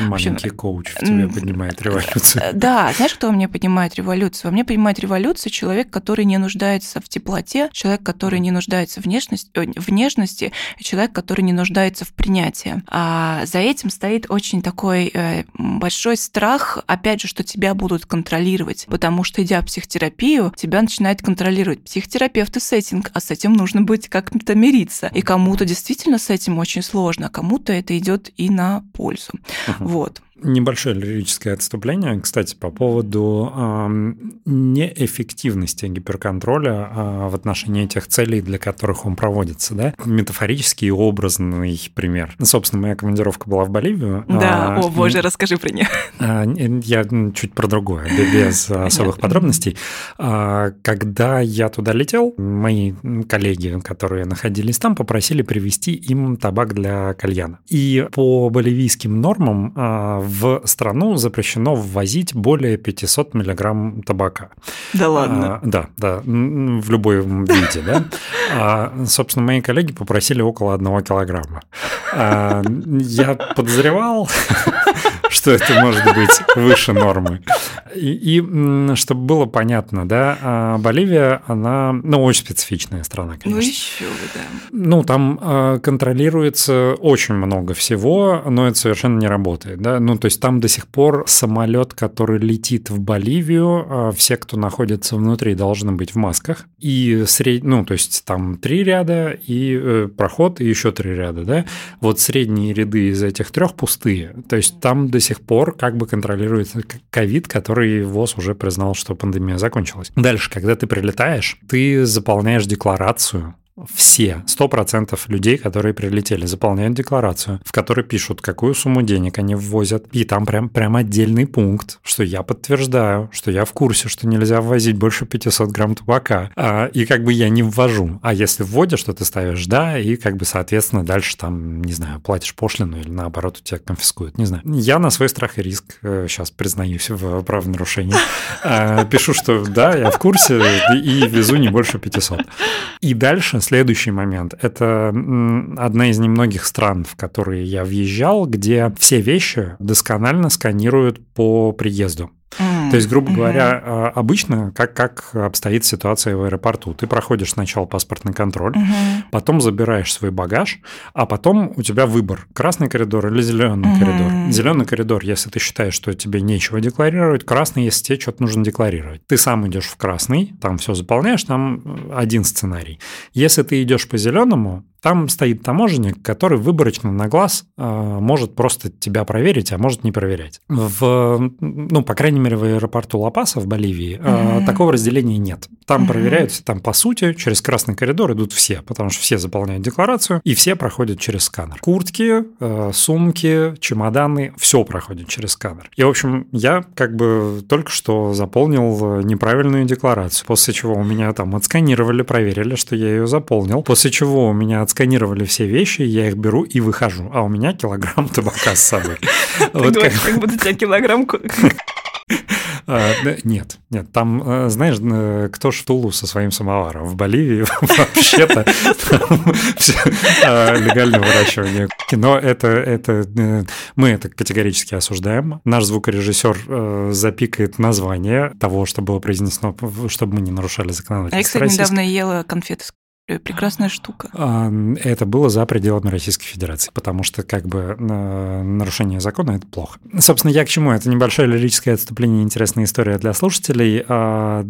A: Маленький коуч в тебе поднимает революцию.
B: Да, знаешь, кто во мне поднимает революцию? Во мне поднимает революцию человек, который не нуждается в теплоте, человек, который не нуждается в нежности, в нежности, человек, который не нуждается в принятии. А за этим стоит очень такой э, большой страх, опять же, что тебя будут контролировать, потому что, идя в психотерапию, тебя начинает контролировать психотерапевт и сеттинг, а с этим нужно быть как-то мириться. И кому-то действительно с этим очень сложно, а кому-то это идет и на пользу.
A: Мгм.
B: Вот.
A: Небольшое лирическое отступление, кстати, по поводу э, неэффективности гиперконтроля э, в отношении тех целей, для которых он проводится. Да? Метафорический и образный пример. Собственно, моя командировка была в Боливию.
B: Да, э, о боже, и, расскажи про нее.
A: Э, я чуть про другое, без <laughs> особых подробностей. Э, когда я туда летел, мои коллеги, которые находились там, попросили привезти им табак для кальяна. И по боливийским нормам э, в страну запрещено ввозить более 500 миллиграмм табака.
B: Да ладно?
A: А, да, да, в любом виде, да. А, собственно, мои коллеги попросили около одного килограмма. А, я подозревал, <laughs> что это может быть выше нормы. И, и чтобы было понятно, да, а Боливия, она, ну, очень специфичная страна, конечно. Ну,
B: еще да.
A: Ну, там э, контролируется очень много всего, но это совершенно не работает, да. Ну, то есть там до сих пор самолет, который летит в Боливию, э, все, кто находится внутри, должны быть в масках. И сред... ну, то есть там три ряда и э, проход, и еще три ряда, да. Вот средние ряды из этих трех пустые. То есть там до сих пор как бы контролируется ковид, который ВОЗ уже признал, что пандемия закончилась. Дальше, когда ты прилетаешь, ты заполняешь декларацию все, 100% людей, которые прилетели, заполняют декларацию, в которой пишут, какую сумму денег они ввозят. И там прям, прям отдельный пункт, что я подтверждаю, что я в курсе, что нельзя ввозить больше 500 грамм табака. А, и как бы я не ввожу. А если вводишь, то ты ставишь «да», и как бы, соответственно, дальше там, не знаю, платишь пошлину или наоборот у тебя конфискуют. Не знаю. Я на свой страх и риск сейчас э, признаюсь в правонарушении. А, пишу, что да, я в курсе и везу не больше 500. И дальше Следующий момент. Это одна из немногих стран, в которые я въезжал, где все вещи досконально сканируют по приезду. То есть, грубо говоря, а, обычно как, как обстоит ситуация в аэропорту? Ты проходишь сначала паспортный контроль, потом забираешь свой багаж, а потом у тебя выбор – красный коридор или зеленый коридор. Зеленый коридор, если ты считаешь, что тебе нечего декларировать, красный, если тебе что-то нужно декларировать. Ты сам идешь в красный, там все заполняешь, там один сценарий. Если ты идешь по зеленому, там стоит таможенник, который выборочно на глаз э, может просто тебя проверить, а может не проверять. В, ну, по крайней мере, в аэропорту Лапаса в Боливии mm-hmm. такого разделения нет. Там mm-hmm. проверяют, там по сути через красный коридор идут все, потому что все заполняют декларацию и все проходят через сканер. Куртки, э, сумки, чемоданы, все проходит через сканер. И, в общем, я как бы только что заполнил неправильную декларацию, после чего у меня там отсканировали, проверили, что я ее заполнил, после чего у меня отсканировали все вещи, я их беру и выхожу, а у меня килограмм табака с собой. <laughs>
B: Говоришь, как будто у тебя килограмм <laughs>
A: а, нет, нет, там, э, знаешь, э, кто ж Тулу со своим самоваром? В Боливии <laughs> вообще-то а, легальное выращивание. Кино это, это э, мы это категорически осуждаем. Наш звукорежиссер запикает название того, что было произнесено, чтобы мы не нарушали законодательство.
B: Я, кстати, недавно ела конфеты с Прекрасная штука. А,
A: это было за пределами Российской Федерации, потому что как бы нарушение закона – это плохо. Собственно, я к чему? Это небольшое лирическое отступление, интересная история для слушателей, а,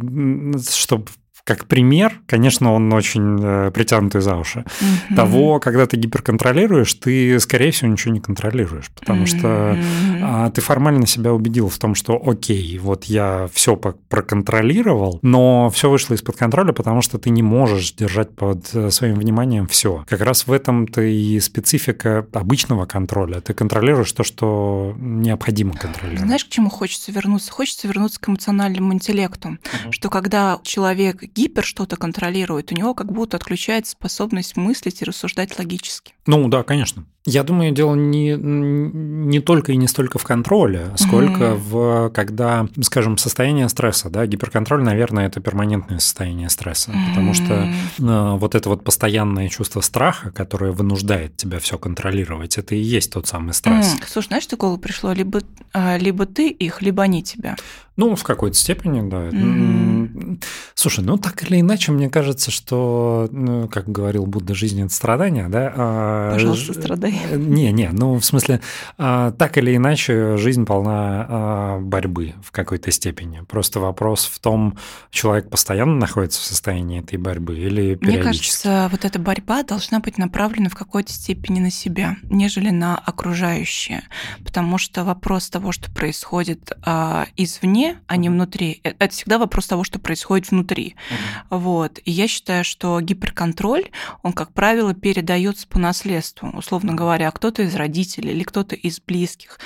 A: чтобы как пример, конечно, он очень э, притянутый за уши. Mm-hmm. Того, когда ты гиперконтролируешь, ты, скорее всего, ничего не контролируешь, потому mm-hmm. что а, ты формально себя убедил в том, что окей, вот я все проконтролировал, но все вышло из-под контроля, потому что ты не можешь держать под э, своим вниманием все. Как раз в этом-то и специфика обычного контроля. Ты контролируешь то, что необходимо контролировать.
B: Знаешь, к чему хочется вернуться? Хочется вернуться к эмоциональному интеллекту, mm-hmm. что когда человек гипер что-то контролирует, у него как будто отключается способность мыслить и рассуждать логически.
A: Ну да, конечно. Я думаю, дело не, не только и не столько в контроле, сколько mm-hmm. в, когда, скажем, состояние стресса, да, гиперконтроль, наверное, это перманентное состояние стресса, mm-hmm. потому что э, вот это вот постоянное чувство страха, которое вынуждает тебя все контролировать, это и есть тот самый стресс.
B: Mm-hmm. Слушай, знаешь, что голову пришло? Либо, а, либо ты их, либо они тебя.
A: Ну, в какой-то степени, да. Mm-hmm. Слушай, ну так или иначе, мне кажется, что, ну, как говорил Будда, жизнь – это страдания, да, а
B: Пожалуйста, страдай.
A: Не, не, ну в смысле, так или иначе, жизнь полна борьбы в какой-то степени. Просто вопрос в том, человек постоянно находится в состоянии этой борьбы или периодически.
B: Мне кажется, вот эта борьба должна быть направлена в какой-то степени на себя, нежели на окружающее. Потому что вопрос того, что происходит а, извне, а не внутри, э, это всегда вопрос того, что происходит внутри. Mm-hmm. Вот. И я считаю, что гиперконтроль, он, как правило, передается по наследству. Условно говоря, кто-то из родителей или кто-то из близких,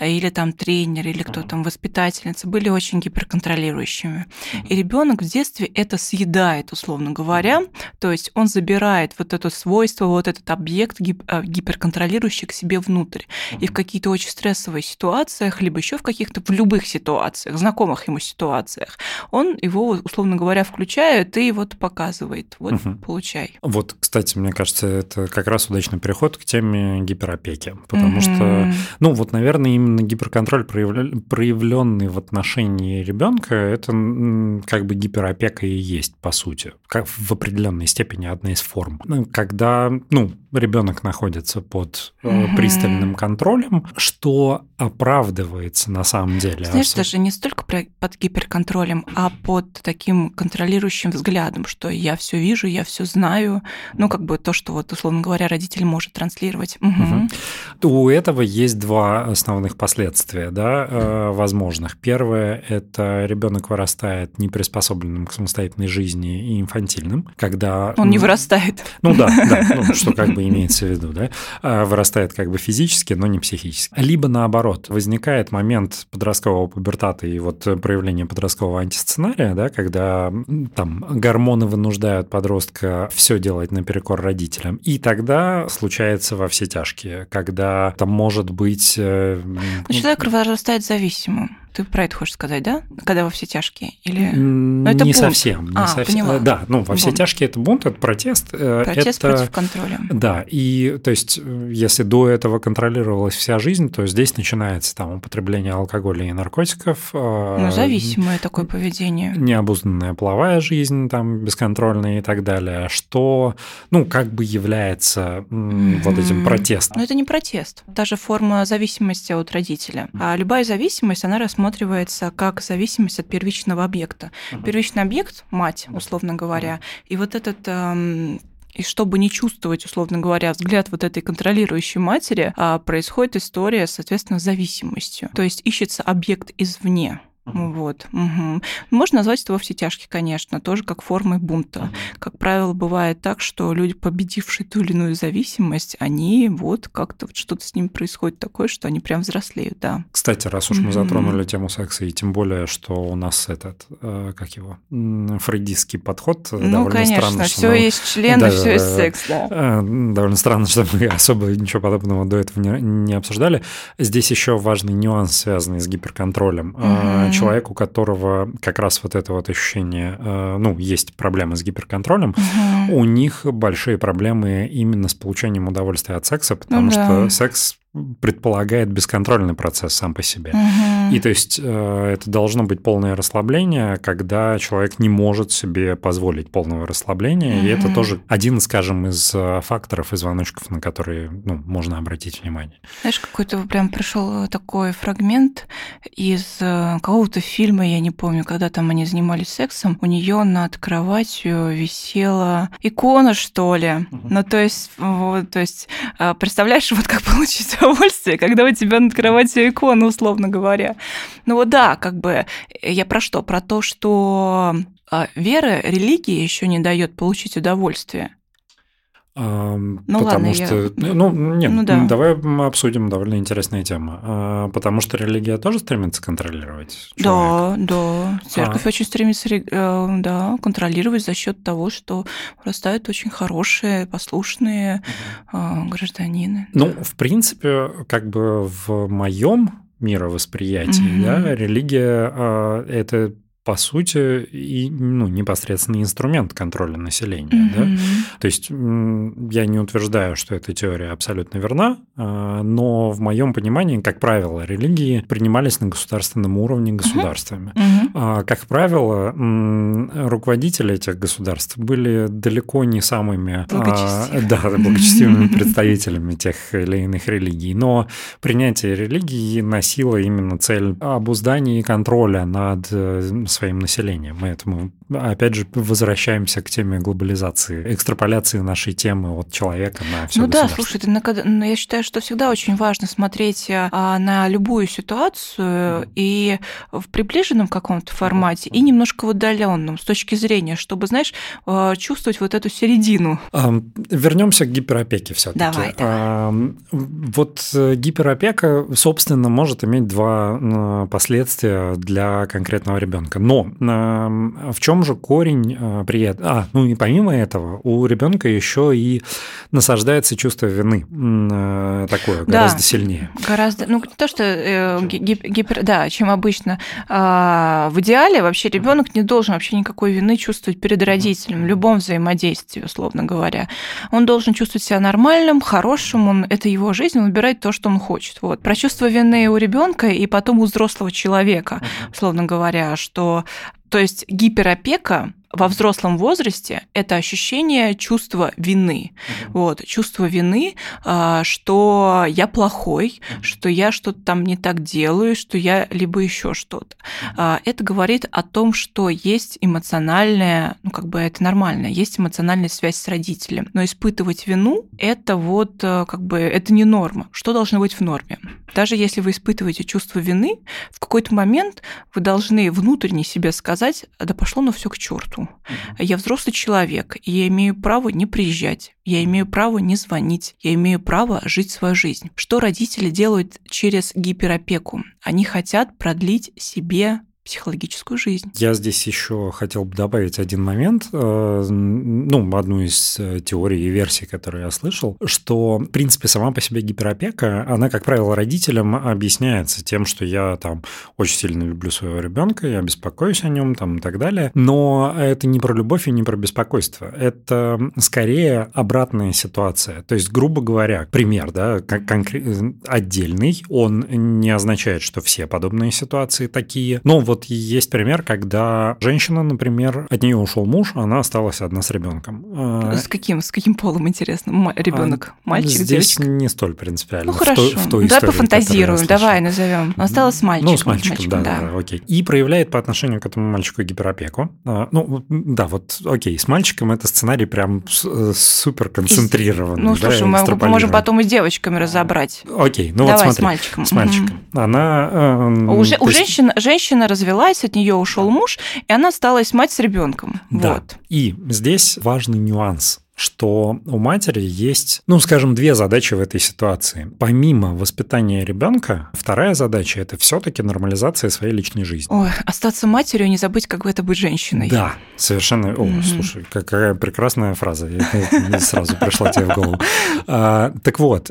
B: или там тренер, или кто там воспитательница были очень гиперконтролирующими. И ребенок в детстве это съедает, условно говоря. То есть он забирает вот это свойство, вот этот объект э, гиперконтролирующий к себе внутрь. И в какие-то очень стрессовые ситуациях, либо еще в каких-то в любых ситуациях, знакомых ему ситуациях, он его, условно говоря, включает и вот показывает. Вот, угу. получай.
A: Вот, кстати, мне кажется, это как раз удачный переход к теме гиперопеки. Потому угу. что, ну, вот, наверное, именно гиперконтроль, проявленный в отношении ребенка, это как бы гиперопека и есть, по сути, как в определенной степени одна из форм. Ну, когда, ну, ребенок находится под угу. пристальным контролем, что оправдывается на самом деле.
B: Знаешь, даже не столько под гиперконтролем, а под таким контролирующим взглядом, что я все вижу, я все знаю, ну как бы то, что вот условно говоря родитель может транслировать.
A: Угу. У этого есть два основных последствия, да, э, возможных. Первое – это ребенок вырастает неприспособленным к самостоятельной жизни и инфантильным, когда
B: он не вырастает.
A: Ну да, <laughs> да, ну, что как бы имеется в виду, да, а, вырастает как бы физически, но не психически. Либо наоборот, возникает момент подросткового пубертата и вот проявления подросткового антисценария, да, когда там гормоны вынуждают подростка все делать наперекор родителям. И тогда случается во все тяжкие, когда там может быть... Э,
B: ну, человек вырастает зависимым. Ты про это хочешь сказать, да? Когда во все тяжкие? Или... Ну, это
A: не
B: бунт.
A: совсем. Не
B: а,
A: совсем.
B: Поняла.
A: Да, ну, во все бунт. тяжкие это бунт, это протест.
B: Э, протест
A: это...
B: против контроля.
A: Да, и то есть, если до этого контролировалась вся жизнь, то здесь начинается там употребление алкоголя и наркотиков.
B: Э, ну, зависимое такое поведение.
A: Необузданная половая жизнь, там, бесконтрольная и так далее, что, ну, как бы является mm-hmm. вот этим протестом.
B: Но это не протест, даже форма зависимости от родителя. А любая зависимость, она рассматривается рассматривается как зависимость от первичного объекта. Uh-huh. Первичный объект – мать, условно говоря. И вот этот эм, и чтобы не чувствовать, условно говоря, взгляд вот этой контролирующей матери, а, происходит история, соответственно, зависимостью. То есть ищется объект извне. Uh-huh. Вот. Угу. Можно назвать это вовсе тяжкий, конечно, тоже как формой бунта. Uh-huh. Как правило, бывает так, что люди, победившие ту или иную зависимость, они вот как-то вот что-то с ними происходит такое, что они прям взрослеют, да.
A: Кстати, раз уж мы затронули тему секса, и тем более, что у нас этот, э, как его, фрейдистский подход
B: э, ну, довольно конечно, странно. все мы... есть член, да, все есть секс, да.
A: Э, довольно странно, что мы особо ничего подобного до этого не, не обсуждали. Здесь еще важный нюанс, связанный с гиперконтролем. Uh-huh человек, у которого как раз вот это вот ощущение, э, ну, есть проблемы с гиперконтролем, угу. у них большие проблемы именно с получением удовольствия от секса, потому ну, что да. секс предполагает бесконтрольный процесс сам по себе. Угу. И то есть э, это должно быть полное расслабление, когда человек не может себе позволить полного расслабления. Угу. И это тоже один, скажем, из э, факторов и звоночков, на которые ну, можно обратить внимание.
B: Знаешь, какой-то прям пришел такой фрагмент из э, какого-то фильма, я не помню, когда там они занимались сексом, у нее над кроватью висела икона, что ли. Угу. Ну, то есть, вот, то есть, представляешь, вот как получить удовольствие, когда у тебя над кроватью икона, условно говоря. Ну вот да, как бы я про что? Про то, что а, вера, религия еще не дает получить удовольствие.
A: Ну, потому ладно, что, я... ну, нет, ну, да. давай мы обсудим довольно интересная тема. А, потому что религия тоже стремится контролировать
B: человека. Да, да. Церковь а... очень стремится, э, да, контролировать за счет того, что вырастают очень хорошие, послушные угу. гражданины.
A: Ну, да. в принципе, как бы в моем мировосприятии, угу. да, религия это по сути, и, ну, непосредственно инструмент контроля населения. Mm-hmm. Да? То есть я не утверждаю, что эта теория абсолютно верна, а, но в моем понимании, как правило, религии принимались на государственном уровне государствами. Mm-hmm. Как правило, руководители этих государств были далеко не самыми
B: благочестивыми,
A: да, благочестивыми представителями тех или иных религий, но принятие религии носило именно цель обуздания и контроля над э, своим населением. Мы этому, опять же, возвращаемся к теме глобализации, экстраполяции нашей темы от человека на все
B: Ну да, слушай, это, ну, я считаю, что всегда очень важно смотреть а, на любую ситуацию и в приближенном каком-то формате, и немножко в удаленном, с точки зрения, чтобы, знаешь, а, чувствовать вот эту середину.
A: Вернемся к гиперопеке все-таки.
B: Давай, давай.
A: Вот э, гиперопека, собственно, может иметь два последствия для конкретного ребенка. Но в чем же корень э, при этом? А, ну и помимо этого, у ребенка еще и насаждается чувство вины э, такое, да, гораздо сильнее.
B: Гораздо, ну не то, что э, гипер, да, чем обычно. А, в идеале вообще ребенок не должен вообще никакой вины чувствовать перед родителем в любом взаимодействии, условно говоря. Он должен чувствовать себя нормальным, хорошим, он, это его жизнь, он выбирает то, что он хочет. Вот. Про чувство вины у ребенка и потом у взрослого человека, условно говоря, что то есть гиперопека во взрослом возрасте это ощущение чувства вины. Uh-huh. Вот, чувство вины, а, что я плохой, uh-huh. что я что-то там не так делаю, что я либо еще что-то. Uh-huh. Это говорит о том, что есть эмоциональная, ну как бы это нормально, есть эмоциональная связь с родителем. Но испытывать вину это вот э, как бы это не норма. Что должно быть в норме? Даже если вы испытываете чувство вины, в какой-то момент вы должны внутренне себе сказать, да пошло ну все к черту. Я взрослый человек, и я имею право не приезжать, я имею право не звонить, я имею право жить свою жизнь. Что родители делают через гиперопеку? Они хотят продлить себе психологическую жизнь.
A: Я здесь еще хотел бы добавить один момент, э, ну, одну из э, теорий и версий, которые я слышал, что, в принципе, сама по себе гиперопека, она, как правило, родителям объясняется тем, что я там очень сильно люблю своего ребенка, я беспокоюсь о нем там и так далее, но это не про любовь и не про беспокойство, это скорее обратная ситуация. То есть, грубо говоря, пример, да, конкрет, отдельный, он не означает, что все подобные ситуации такие, но вот вот есть пример, когда женщина, например, от нее ушел муж, она осталась одна с ребенком.
B: А, с каким, с каким полом, интересно? Ребенок, а, мальчик,
A: Здесь
B: девочка?
A: не столь принципиально.
B: Ну хорошо, в той, в той давай истории, пофантазируем, давай назовем. Осталась с мальчиком.
A: Ну, с мальчиком, мальчиком да, да. да, окей. И проявляет по отношению к этому мальчику гиперопеку. А, ну, да, вот, окей, с мальчиком это сценарий прям э, супер концентрированный.
B: Ну, слушай, да, мы можем потом и с девочками разобрать.
A: Окей, ну
B: давай
A: вот смотри.
B: с мальчиком.
A: С мальчиком. Она...
B: Э, у, у женщины, женщина развелась, от нее ушел муж, и она осталась мать с ребенком.
A: Да.
B: Вот.
A: И здесь важный нюанс что у матери есть, ну, скажем, две задачи в этой ситуации. Помимо воспитания ребенка, вторая задача это все-таки нормализация своей личной жизни.
B: Ой, остаться матерью, не забыть, как это быть женщиной.
A: Да, совершенно. О, mm-hmm. слушай, какая прекрасная фраза, сразу пришла тебе в голову. А, так вот,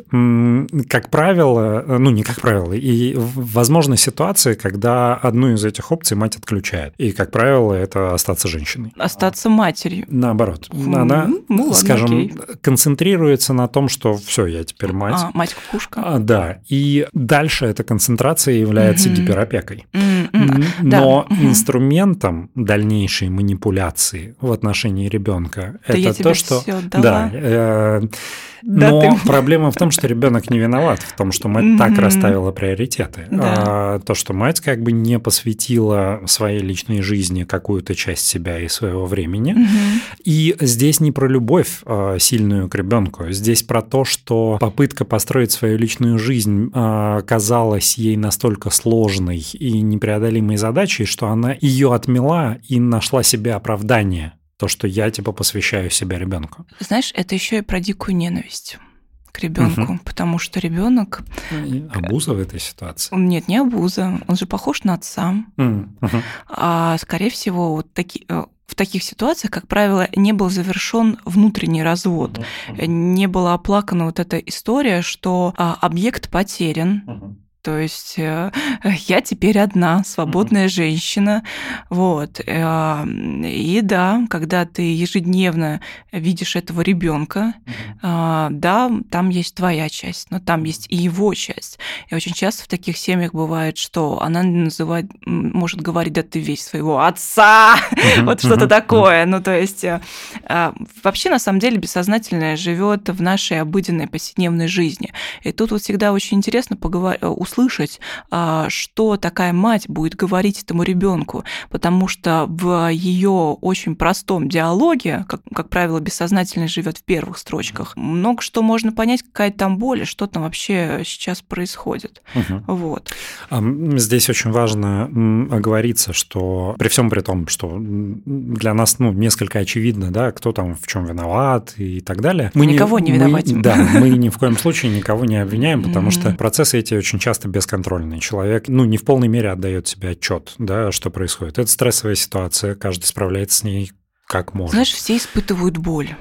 A: как правило, ну не как правило, и возможны ситуации, когда одну из этих опций мать отключает, и как правило это остаться женщиной.
B: Остаться матерью.
A: Наоборот, она ну, скажем, окей. концентрируется на том, что все, я теперь мать.
B: А, мать-кукушка.
A: А, да, и дальше эта концентрация является угу. гиперопекой.
B: Mm-hmm.
A: Но
B: да.
A: инструментом дальнейшей манипуляции в отношении ребенка
B: да
A: это то, что...
B: Да,
A: э, да, Но ты... проблема в том, что ребенок не виноват в том, что мать mm-hmm. так расставила приоритеты. Да. А, то, что мать как бы не посвятила своей личной жизни какую-то часть себя и своего времени.
B: Mm-hmm.
A: И здесь не про любовь а, сильную к ребенку, здесь про то, что попытка построить свою личную жизнь а, казалась ей настолько сложной и непреодолимой задачей, что она ее отмела и нашла себе оправдание то, что я типа посвящаю себя ребенку.
B: Знаешь, это еще и про дикую ненависть к ребенку, угу. потому что ребенок
A: абуза в этой ситуации.
B: Нет, не абуза, он же похож на отца.
A: Угу.
B: А скорее всего, вот такие э, в таких ситуациях, как правило, не был завершен внутренний развод, не была оплакана вот эта история, что а, объект потерян, То есть э, я теперь одна, свободная mm-hmm. женщина. Вот. Э, и да, когда ты ежедневно видишь этого ребенка, mm-hmm. да, там есть твоя часть, но там есть и его часть. И очень часто в таких семьях бывает, что она называет, может говорить, да ты весь своего отца, mm-hmm. вот что-то такое. Ну, то есть вообще, на самом деле, бессознательное живет в нашей обыденной повседневной жизни. И тут вот всегда очень интересно поговорить услышать, а, что такая мать будет говорить этому ребенку, потому что в ее очень простом диалоге, как, как правило, бессознательно живет в первых строчках, много что можно понять, какая там боль, что там вообще сейчас происходит. Угу. Вот.
A: Здесь очень важно оговориться, что при всем при том, что для нас ну, несколько очевидно, да, кто там в чем виноват и так далее.
B: Мы никого не, не виноватим.
A: Да, мы ни в <laughs> коем случае никого не обвиняем, потому что процессы эти очень часто часто бесконтрольный. Человек, ну, не в полной мере отдает себе отчет, да, что происходит. Это стрессовая ситуация, каждый справляется с ней как может.
B: Знаешь, все испытывают боль.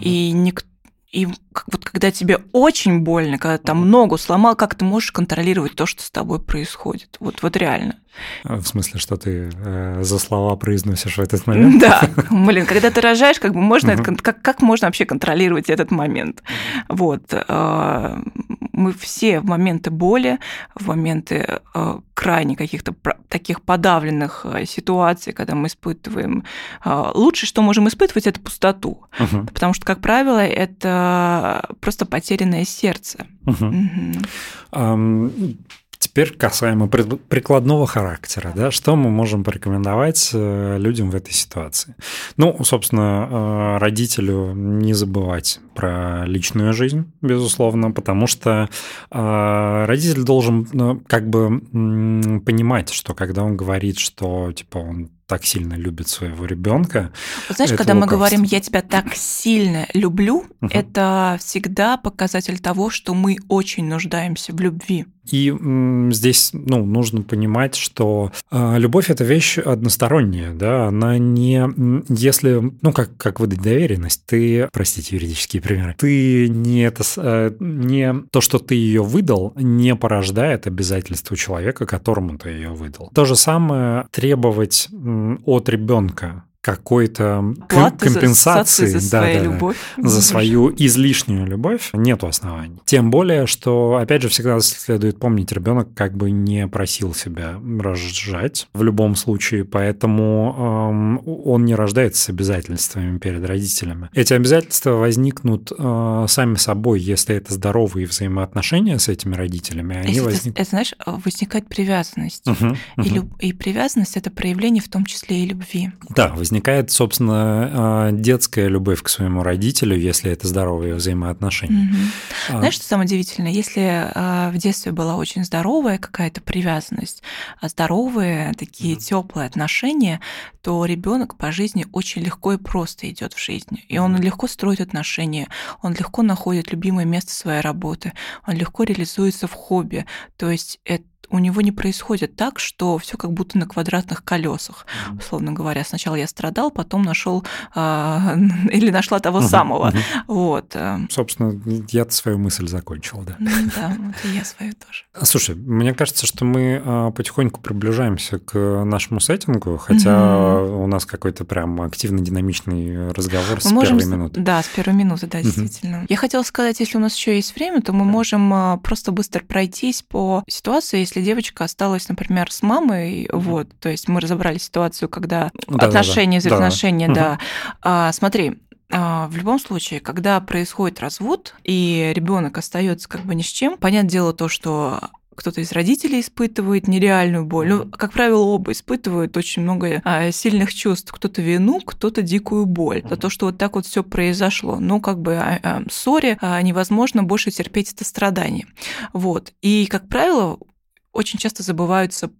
B: И никто и вот когда тебе очень больно, когда там ногу сломал, как ты можешь контролировать то, что с тобой происходит? Вот, вот реально.
A: А, в смысле, что ты э, за слова произносишь в этот <laughs> момент?
B: Да, блин, когда ты рожаешь, как бы можно, это, как, как можно вообще контролировать этот момент? Вот. Э, мы все в моменты боли, в моменты э, крайне каких-то таких подавленных э, ситуаций, когда мы испытываем... Э, лучше, что можем испытывать, это пустоту. Угу. Потому что, как правило, это просто потерянное сердце. Угу. Угу.
A: Um, Теперь касаемо прикладного характера, да, что мы можем порекомендовать э, людям в этой ситуации? Ну, собственно, э, родителю не забывать про личную жизнь, безусловно, потому что э, родитель должен как бы понимать, что когда он говорит, что типа он так сильно любит своего ребенка.
B: знаешь, когда лукавство. мы говорим «я тебя так сильно люблю», угу. это всегда показатель того, что мы очень нуждаемся в любви.
A: И здесь ну, нужно понимать, что э, любовь это вещь односторонняя, да, она не, если, ну как, как выдать доверенность, ты, простите юридические примеры, ты не, это, э, не то, что ты ее выдал, не порождает обязательства человека, которому ты ее выдал. То же самое требовать от ребенка какой-то компенсации
B: за, да, да, любовь.
A: за свою излишнюю любовь нету оснований. Тем более, что, опять же, всегда следует помнить, ребенок как бы не просил себя рожать в любом случае, поэтому эм, он не рождается с обязательствами перед родителями. Эти обязательства возникнут э, сами собой, если это здоровые взаимоотношения с этими родителями. Они возник...
B: это, это, знаешь, возникает привязанность. Угу, угу. И, люб... и привязанность – это проявление в том числе и любви.
A: Да, возникает возникает, собственно, а, детская любовь к своему родителю, если это здоровые взаимоотношения.
B: Угу. Знаешь, что самое удивительное? Если а, в детстве была очень здоровая какая-то привязанность, здоровые такие угу. теплые отношения, то ребенок по жизни очень легко и просто идет в жизнь. И он легко строит отношения, он легко находит любимое место своей работы, он легко реализуется в хобби. То есть это у него не происходит так, что все как будто на квадратных колесах, условно говоря. Сначала я страдал, потом нашел э, а, <laughs> или нашла того mm-hmm. самого. Mm-hmm. Вот. Э.
A: Собственно, я свою мысль закончил, да.
B: Да, вот и я свою тоже. <laughs>
A: Слушай, мне кажется, что мы а, потихоньку приближаемся к нашему сеттингу, хотя mm-hmm. у нас какой-то прям активно динамичный разговор мы с можем, первой минуты.
B: Да, с первой минуты, да, действительно. Я хотела сказать, если у нас еще есть время, то мы можем просто быстро пройтись по ситуации, если девочка осталась, например, с мамой, mm-hmm. вот, то есть мы разобрали ситуацию, когда да, отношения, да, да. взаимоотношения, да. да. А, смотри, а, в любом случае, когда происходит развод и ребенок остается как бы ни с чем, понятное дело то, что кто-то из родителей испытывает нереальную боль. Ну, как правило, оба испытывают очень много а, сильных чувств. Кто-то вину, кто-то дикую боль за то, что вот так вот все произошло. Ну, как бы а, а, ссоре а, невозможно больше терпеть это страдание. Вот. И, как правило, очень часто забываются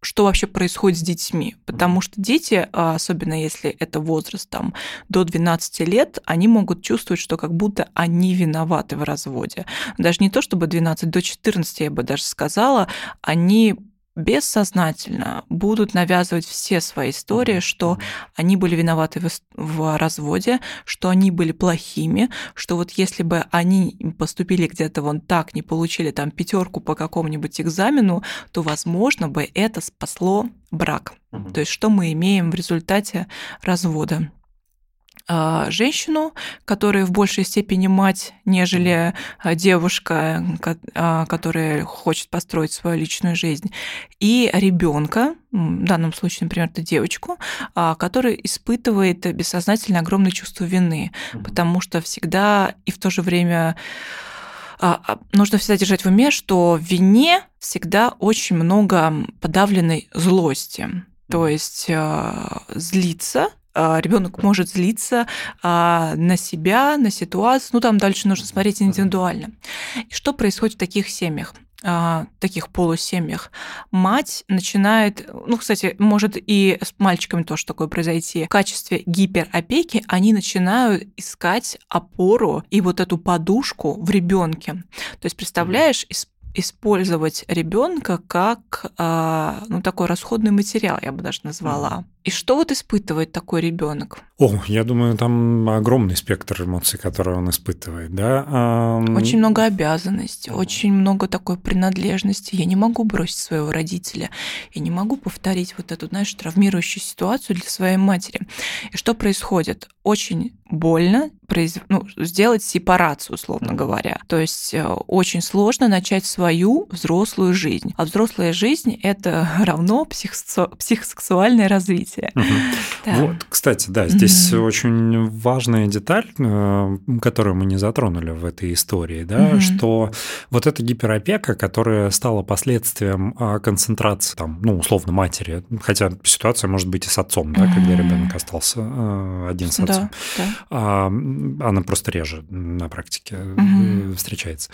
B: что вообще происходит с детьми. Потому что дети, а, особенно если это возраст там, до 12 лет, они могут чувствовать, что как будто они виноваты в разводе. Даже не то, чтобы 12, до 14, я бы даже сказала, они бессознательно будут навязывать все свои истории, что они были виноваты в, в разводе, что они были плохими, что вот если бы они поступили где-то вон так, не получили там пятерку по какому-нибудь экзамену, то, возможно, бы это спасло брак. То есть что мы имеем в результате развода? А, женщину, которая в большей степени мать, нежели а, девушка, а, которая хочет построить свою личную жизнь, и ребенка, в данном случае, например, это девочку, которая испытывает бессознательно огромное чувство вины, потому что всегда и в то же время нужно всегда держать в уме, что в вине всегда очень много подавленной злости. То есть злиться а, ребенок может злиться а, на себя, на ситуацию. Ну, там дальше нужно смотреть индивидуально. И что происходит в таких семьях? А, таких полусемьях, мать начинает, ну, кстати, может и с мальчиками тоже такое произойти, в качестве гиперопеки они начинают искать опору и вот эту подушку в ребенке. То есть, представляешь, использовать ребенка как ну, такой расходный материал, я бы даже назвала. И что вот испытывает такой ребенок?
A: О, я думаю, там огромный спектр эмоций, которые он испытывает, да.
B: Очень много обязанностей, очень много такой принадлежности. Я не могу бросить своего родителя, я не могу повторить вот эту, знаешь, травмирующую ситуацию для своей матери. И что происходит? Очень больно произ... ну, сделать сепарацию, условно говоря. То есть э, очень сложно начать свою взрослую жизнь. А взрослая жизнь это <laughs> равно психосексуальное развитие развития.
A: Угу. Да. Вот, кстати, да, здесь угу. очень важная деталь, э, которую мы не затронули в этой истории, да, угу. что вот эта гиперопека, которая стала последствием а, концентрации, там, ну, условно, матери, хотя ситуация может быть и с отцом, да, угу. когда ребенок остался э, один с отцом, да, да. А, она просто реже на практике угу. встречается.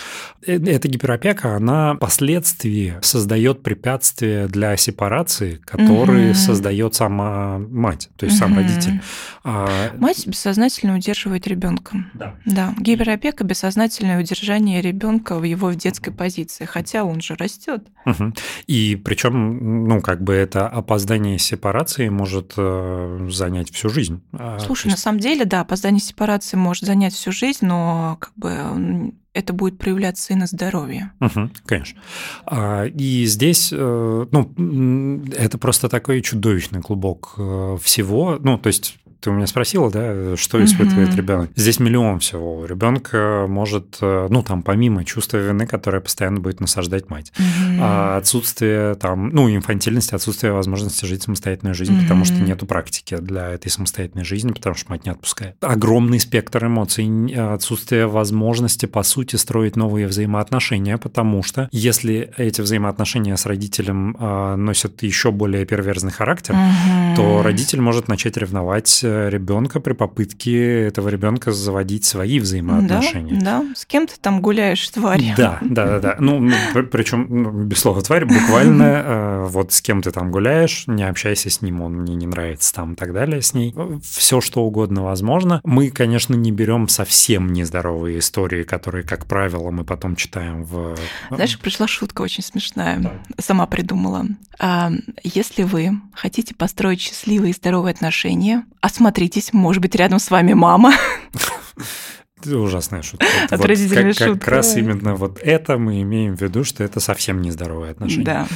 A: Эта гиперопека, она впоследствии создает препятствия для сепарации, которые угу. создает сама мать, то есть угу. сам родитель.
B: А... Мать бессознательно удерживает ребенка. Да. Да. Гиперопека бессознательное удержание ребенка в его детской позиции, хотя он же растет.
A: Угу. И причем, ну, как бы это опоздание сепарации может э, занять всю жизнь.
B: А, Слушай, есть... на самом деле, да, опоздание сепарации может занять всю жизнь, но как бы это будет проявляться и на здоровье.
A: Угу, конечно. А, и здесь, э, ну, это просто такой чудовищный клубок э, всего. Ну, то есть ты у меня спросила, да, что испытывает mm-hmm. ребенок. Здесь миллион всего. Ребенка может, э, ну, там, помимо чувства вины, которое постоянно будет насаждать мать, а отсутствие там, ну, инфантильности, отсутствие возможности жить самостоятельной жизнью, mm-hmm. потому что нету практики для этой самостоятельной жизни, потому что мать не отпускает. Огромный спектр эмоций, отсутствие возможности, по сути, строить новые взаимоотношения, потому что если эти взаимоотношения с родителем э, носят еще более перверзный характер, mm-hmm. то родитель может начать ревновать э, ребенка при попытке этого ребенка заводить свои взаимоотношения.
B: Да, да. с кем ты там гуляешь, тварь.
A: Да, да, да, да. Ну, ну причем, ну, без слова тварь, буквально <laughs> э, вот с кем ты там гуляешь, не общайся с ним, он мне не нравится там и так далее с ней. Все, что угодно возможно. Мы, конечно, не берем совсем нездоровые истории, которые, как правило, мы потом читаем в...
B: Знаешь, пришла шутка очень смешная. Да. Сама придумала. А, если вы хотите построить счастливые и здоровые отношения, осмотритесь, может быть, рядом с вами мама. <laughs>
A: Это ужасная шутка. Вот, Отвратительная как, шутка. Как раз именно вот это мы имеем в виду, что это совсем нездоровые отношения. Да.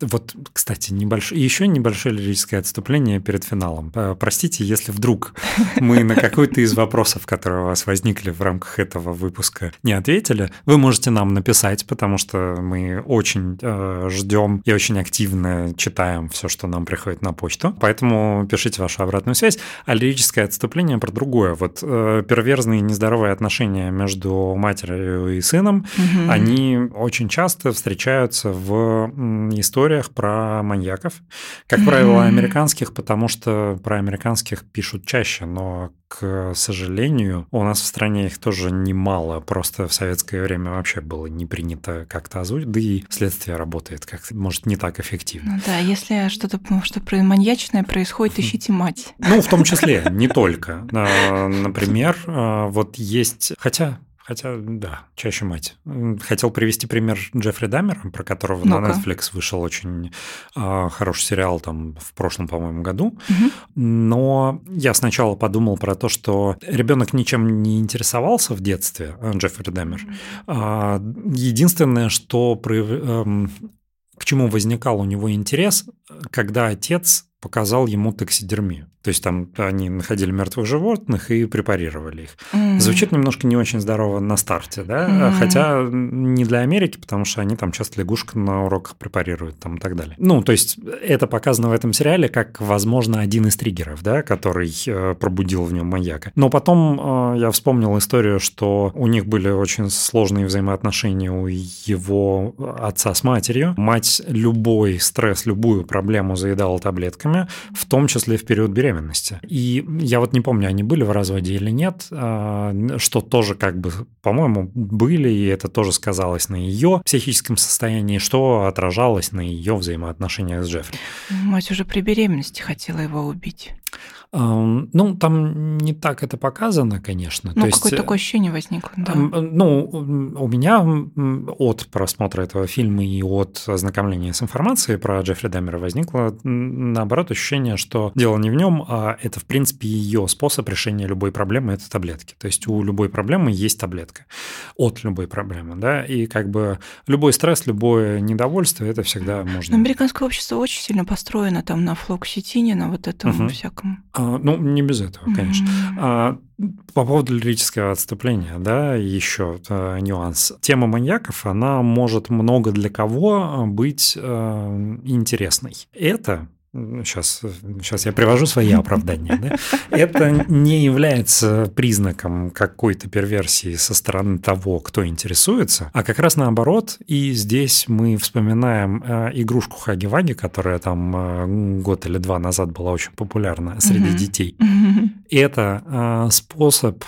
A: Вот, кстати, небольшое, еще небольшое лирическое отступление перед финалом. Простите, если вдруг мы на какой-то из вопросов, которые у вас возникли в рамках этого выпуска, не ответили, вы можете нам написать, потому что мы очень э, ждем и очень активно читаем все, что нам приходит на почту. Поэтому пишите вашу обратную связь. А лирическое отступление про другое. Вот э, перверзные нездоровые отношения между матерью и сыном, угу. они очень часто встречаются в историях про маньяков. Как правило, американских, потому что про американских пишут чаще, но к сожалению, у нас в стране их тоже немало. Просто в советское время вообще было не принято как-то озвучить, да и следствие работает как может, не так эффективно.
B: Ну да, если что-то что маньячное происходит, ищите мать.
A: Ну, в том числе, не <laughs> только. А, например, а, вот есть... Хотя, Хотя, да, чаще мать. Хотел привести пример Джеффри Даммера, про которого
B: Ну-ка.
A: на Netflix вышел очень э, хороший сериал там в прошлом, по-моему, году.
B: Мгм.
A: Но я сначала подумал про то, что ребенок ничем не интересовался в детстве, э, Джеффри Даммер. А, Единственное, что прояв- эм, к чему возникал у него интерес, когда отец показал ему таксидермию. То есть там они находили мертвых животных и препарировали их.
B: М.
A: Звучит немножко не очень здорово на старте, да?
B: Мгм.
A: Хотя не для Америки, потому что они там часто лягушек на уроках препарируют там и так далее. Ну, то есть это показано в этом сериале как, возможно, один из триггеров, да, который э, пробудил в нем маньяка. Но потом э, я вспомнил историю, что у них были очень сложные взаимоотношения у его отца с матерью. Мать любой стресс, любую проблему заедала таблетками, в том числе в период беременности. И я вот не помню, они были в разводе или нет, а, что тоже как бы, по-моему, были, и это тоже сказалось на ее психическом состоянии, что отражалось на ее взаимоотношениях с Джеффри.
B: Мать уже при беременности хотела его убить.
A: Ну, там не так это показано, конечно.
B: Ну, какое-то
A: э,
B: такое ощущение возникло, да.
A: Ну, у меня от просмотра этого фильма и от ознакомления с информацией про Джеффри Даммера возникло, наоборот, ощущение, что дело не в нем, а это, в принципе, ее способ решения любой проблемы – это таблетки. То есть у любой проблемы есть таблетка от любой проблемы, да, и как бы любой стресс, любое недовольство – это всегда
B: Но
A: можно…
B: американское общество очень сильно построено там на флоксетине, на вот этом
A: Мгм.
B: всяком.
A: А, Ну, не без этого, конечно. А, По поводу лирического отступления, да, еще э, нюанс. Тема маньяков, она может много для кого быть интересной. Это Сейчас, сейчас я привожу свои оправдания. Да? <laughs> Это не является признаком какой-то перверсии со стороны того, кто интересуется, а как раз наоборот. И здесь мы вспоминаем э, игрушку Хаги-Ваги, которая там э, год или два назад была очень популярна среди детей. <laughs> Это э, способ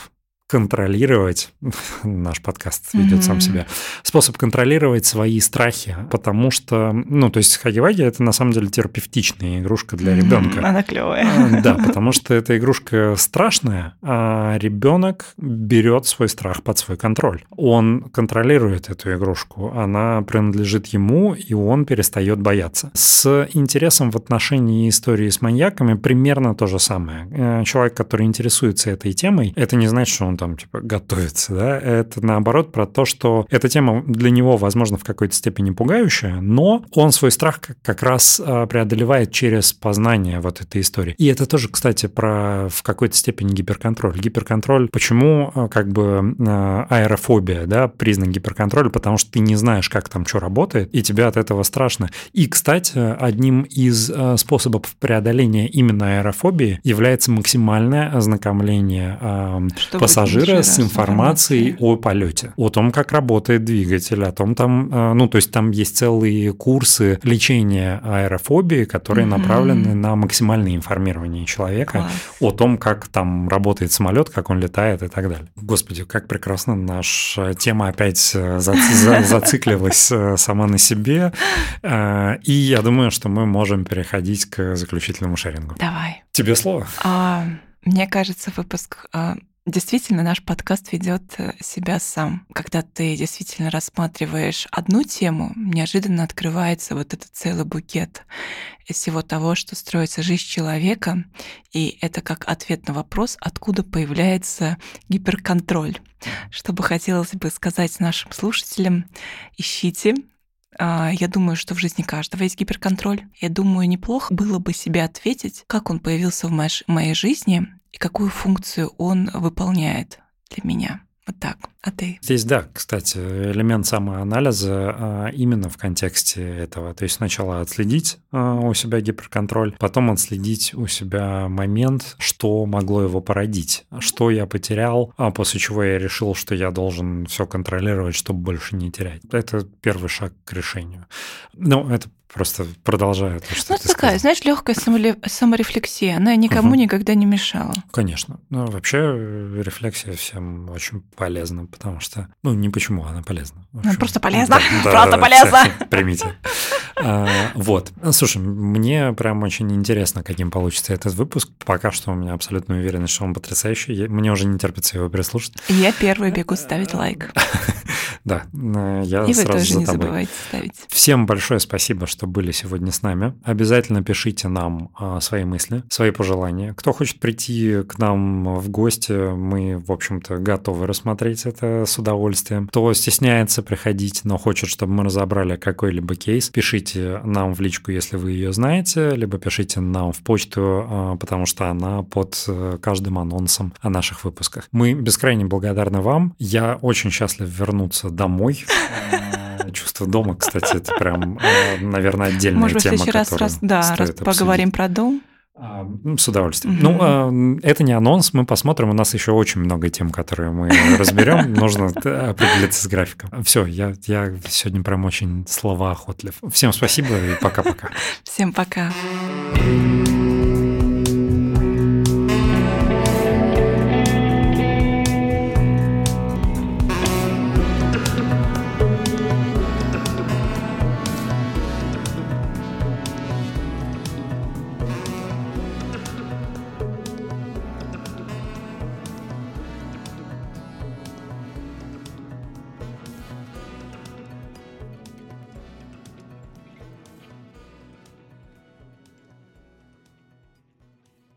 A: контролировать, <laughs> наш подкаст ведет сам
B: Мгм.
A: себя, способ контролировать свои страхи, потому что, ну, то есть Хаги-Ваги это на самом деле терапевтичная игрушка для
B: Мгм.
A: ребенка.
B: Она клевая.
A: А, Да, потому что эта игрушка страшная, а ребенок берет свой страх под свой контроль. Он контролирует эту игрушку, она принадлежит ему, и он перестает бояться. С интересом в отношении истории с маньяками примерно то же самое. Э, Человек, который интересуется этой темой, это не значит, что он там типа готовится, да? Это наоборот про то, что эта тема для него, возможно, в какой-то степени пугающая, но он свой страх как- раз а, преодолевает через познание вот этой истории. И это тоже, кстати, про в какой-то степени гиперконтроль. Гиперконтроль, почему а, как бы а, аэрофобия, да, признак гиперконтроля, потому что ты не знаешь, как там что работает, и тебе от этого страшно. И, кстати, одним из способов преодоления именно аэрофобии является максимальное ознакомление а,
B: Чтобы
A: пассажира с информацией о полете, о том, как работает двигатель, о том там, э, ну, то есть там есть целые курсы лечения аэрофобии, которые
B: Мгм.
A: направлены на максимальное информирование человека
B: Класс.
A: о том, как там работает самолет, как он летает и так далее. Господи, как прекрасно наша тема опять э, за- за- <laughs> зациклилась э, сама на себе. И я думаю, что мы можем переходить к заключительному шерингу.
B: Давай.
A: Тебе слово.
B: А, мне кажется, выпуск а, действительно наш подкаст ведет э, себя сам. Когда ты действительно рассматриваешь одну тему, неожиданно открывается вот этот целый букет из всего того, что строится жизнь человека, и это как ответ на вопрос, откуда появляется гиперконтроль. Что бы хотелось бы сказать нашим слушателям, ищите а, Я думаю, что в жизни каждого есть гиперконтроль. Я думаю, неплохо было бы себе ответить, как он появился в моей, моей жизни и какую функцию он выполняет для меня. Вот так. А ты?
A: Здесь, да, кстати, элемент самоанализа а, именно в контексте этого. То есть сначала отследить а, у себя гиперконтроль, потом отследить у себя момент, что могло его породить, что я потерял, а после чего я решил, что я должен все контролировать, чтобы больше не терять. Это первый шаг к решению. Ну, это просто продолжая то, что
B: Ну,
A: ты
B: такая,
A: сказал.
B: знаешь, легкая саморефлексия. Она никому
A: Мгм.
B: никогда не мешала.
A: Конечно. Ну, вообще, э, рефлексия всем очень полезна. потому что, ну, не почему, она полезна.
B: Ну, просто полезно, <laughs> да, просто да, полезно. <laughs>
A: Примите. А, вот. Слушай, мне прям очень интересно, каким получится этот выпуск. Пока что у меня абсолютно уверенность, что он потрясающий. Мне уже не терпится его переслушать.
B: Я первый бегу ставить лайк. <laughs>
A: Да, я
B: И
A: вы
B: тоже
A: не
B: забывайте ставить.
A: Всем большое спасибо, что были сегодня с нами. Обязательно пишите нам а, свои мысли, свои пожелания. Кто хочет прийти к нам в гости, мы, в общем-то, готовы рассмотреть это с удовольствием. Кто стесняется приходить, но хочет, чтобы мы разобрали какой-либо кейс, пишите нам в личку, если вы ее знаете, либо пишите нам в почту, а, потому что она под э, каждым анонсом о наших выпусках. Мы бескрайне благодарны вам. Я очень счастлив вернуться домой. Чувство дома, кстати, это прям, э, наверное, отдельная
B: Может
A: тема,
B: в следующий раз, раз, да, раз поговорим про дом.
A: А, с удовольствием. Угу. Ну, а, это не анонс, мы посмотрим. У нас еще очень много тем, которые мы разберем. Нужно определиться с графиком. Все, я, я сегодня прям очень словоохотлив. Всем спасибо и пока-пока.
B: Всем пока. -пока.